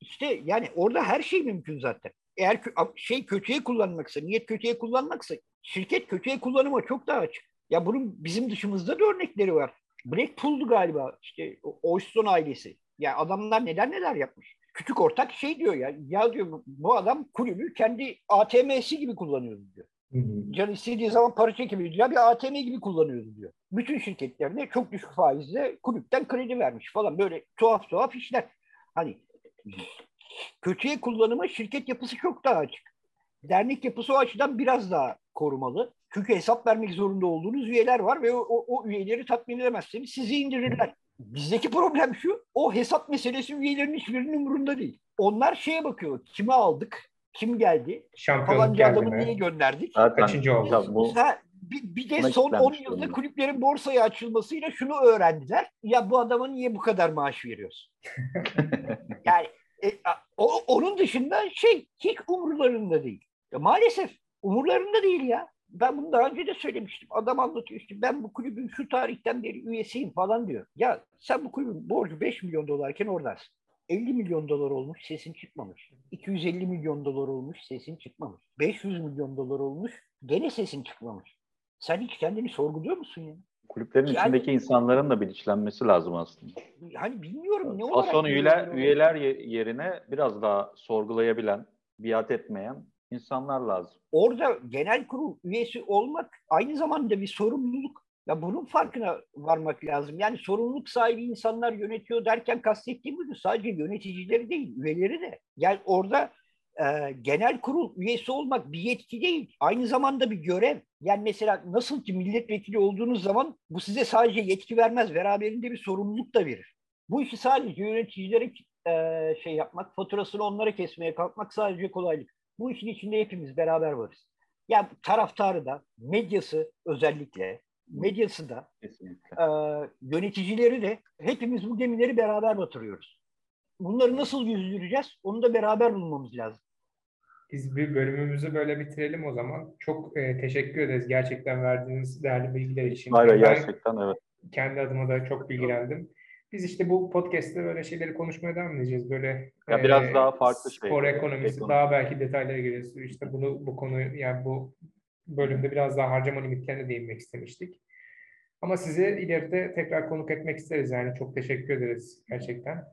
Speaker 3: İşte yani orada her şey mümkün zaten. Eğer şey kötüye kullanmaksa, niyet kötüye kullanmaksa şirket kötüye kullanıma çok daha açık. Ya bunun bizim dışımızda da örnekleri var. Blackpool'du galiba işte Oyston ailesi. Ya adamlar neler neler yapmış küçük ortak şey diyor ya, ya diyor bu adam kulübü kendi ATM'si gibi kullanıyordu diyor. Hı hı. Can istediği zaman para çekebiliyor. Ya bir ATM gibi kullanıyordu diyor. bütün şirketlerine çok düşük faizle kulüpten kredi vermiş falan böyle tuhaf tuhaf işler. Hani kötüye kullanıma şirket yapısı çok daha açık. Dernek yapısı o açıdan biraz daha korumalı. Çünkü hesap vermek zorunda olduğunuz üyeler var ve o, o, o üyeleri tatmin edemezseniz sizi indirirler. Bizdeki problem şu, o hesap meselesi üyelerin hiçbirinin umurunda değil. Onlar şeye bakıyor, kime aldık, kim geldi, falanca
Speaker 1: geldi
Speaker 3: adamı
Speaker 1: mi?
Speaker 3: niye gönderdik.
Speaker 2: Zaten
Speaker 1: Kaçıncı oldu?
Speaker 2: bu
Speaker 3: bir, bir de
Speaker 2: Buna
Speaker 3: son 10
Speaker 2: kitlenmiş
Speaker 3: yılda
Speaker 2: durumda.
Speaker 3: kulüplerin borsaya açılmasıyla şunu öğrendiler. Ya bu adama niye bu kadar maaş veriyorsun? <laughs> yani e, o, onun dışında şey hiç umurlarında değil. Ya maalesef umurlarında değil ya. Ben bunu daha önce de söylemiştim. Adam anlatıyor işte ben bu kulübün şu tarihten beri üyesiyim falan diyor. Ya sen bu kulübün borcu 5 milyon dolarken oradasın. 50 milyon dolar olmuş sesin çıkmamış. 250 milyon dolar olmuş sesin çıkmamış. 500 milyon dolar olmuş gene sesin çıkmamış. Sen hiç kendini sorguluyor musun ya?
Speaker 2: kulüplerin
Speaker 3: Yani-
Speaker 2: içindeki insanların da bilinçlenmesi lazım aslında.
Speaker 3: Hani bilmiyorum ne olarak.
Speaker 2: Fason üyeler, üyeler ye- yerine biraz daha sorgulayabilen, biat etmeyen insanlar lazım.
Speaker 3: Orada genel kurul üyesi olmak aynı zamanda bir sorumluluk. Ya bunun farkına varmak lazım. Yani sorumluluk sahibi insanlar yönetiyor derken kastettiğim bu sadece yöneticileri değil, üyeleri de. Yani orada e, genel kurul üyesi olmak bir yetki değil. Aynı zamanda bir görev. Yani mesela nasıl ki milletvekili olduğunuz zaman bu size sadece yetki vermez, beraberinde bir sorumluluk da verir. Bu işi sadece yöneticilere şey yapmak, faturasını onlara kesmeye kalkmak sadece kolaylık. Bu işin içinde hepimiz beraber varız. Yani taraftarı da, medyası özellikle, medyası da,
Speaker 2: Kesinlikle.
Speaker 3: e, yöneticileri de hepimiz bu gemileri beraber batırıyoruz. Bunları nasıl yüzdüreceğiz? Onu da beraber bulmamız lazım.
Speaker 1: Biz bir bölümümüzü böyle bitirelim o zaman. Çok e, teşekkür ederiz gerçekten verdiğiniz değerli bilgiler için.
Speaker 2: Hayır,
Speaker 1: Ben
Speaker 2: gerçekten evet.
Speaker 1: kendi adıma da çok bilgilendim. Biz işte bu podcast'te böyle şeyleri konuşmaya devam edeceğiz. Böyle
Speaker 2: Ya biraz daha farklı
Speaker 1: spor
Speaker 2: şeyleri,
Speaker 1: ekonomisi
Speaker 2: ekonomi.
Speaker 1: daha belki detaylara gireriz. İşte bunu bu konu yani bu bölümde biraz daha harcama limitlerine değinmek istemiştik. Ama sizi ileride tekrar konuk etmek isteriz yani çok teşekkür ederiz gerçekten.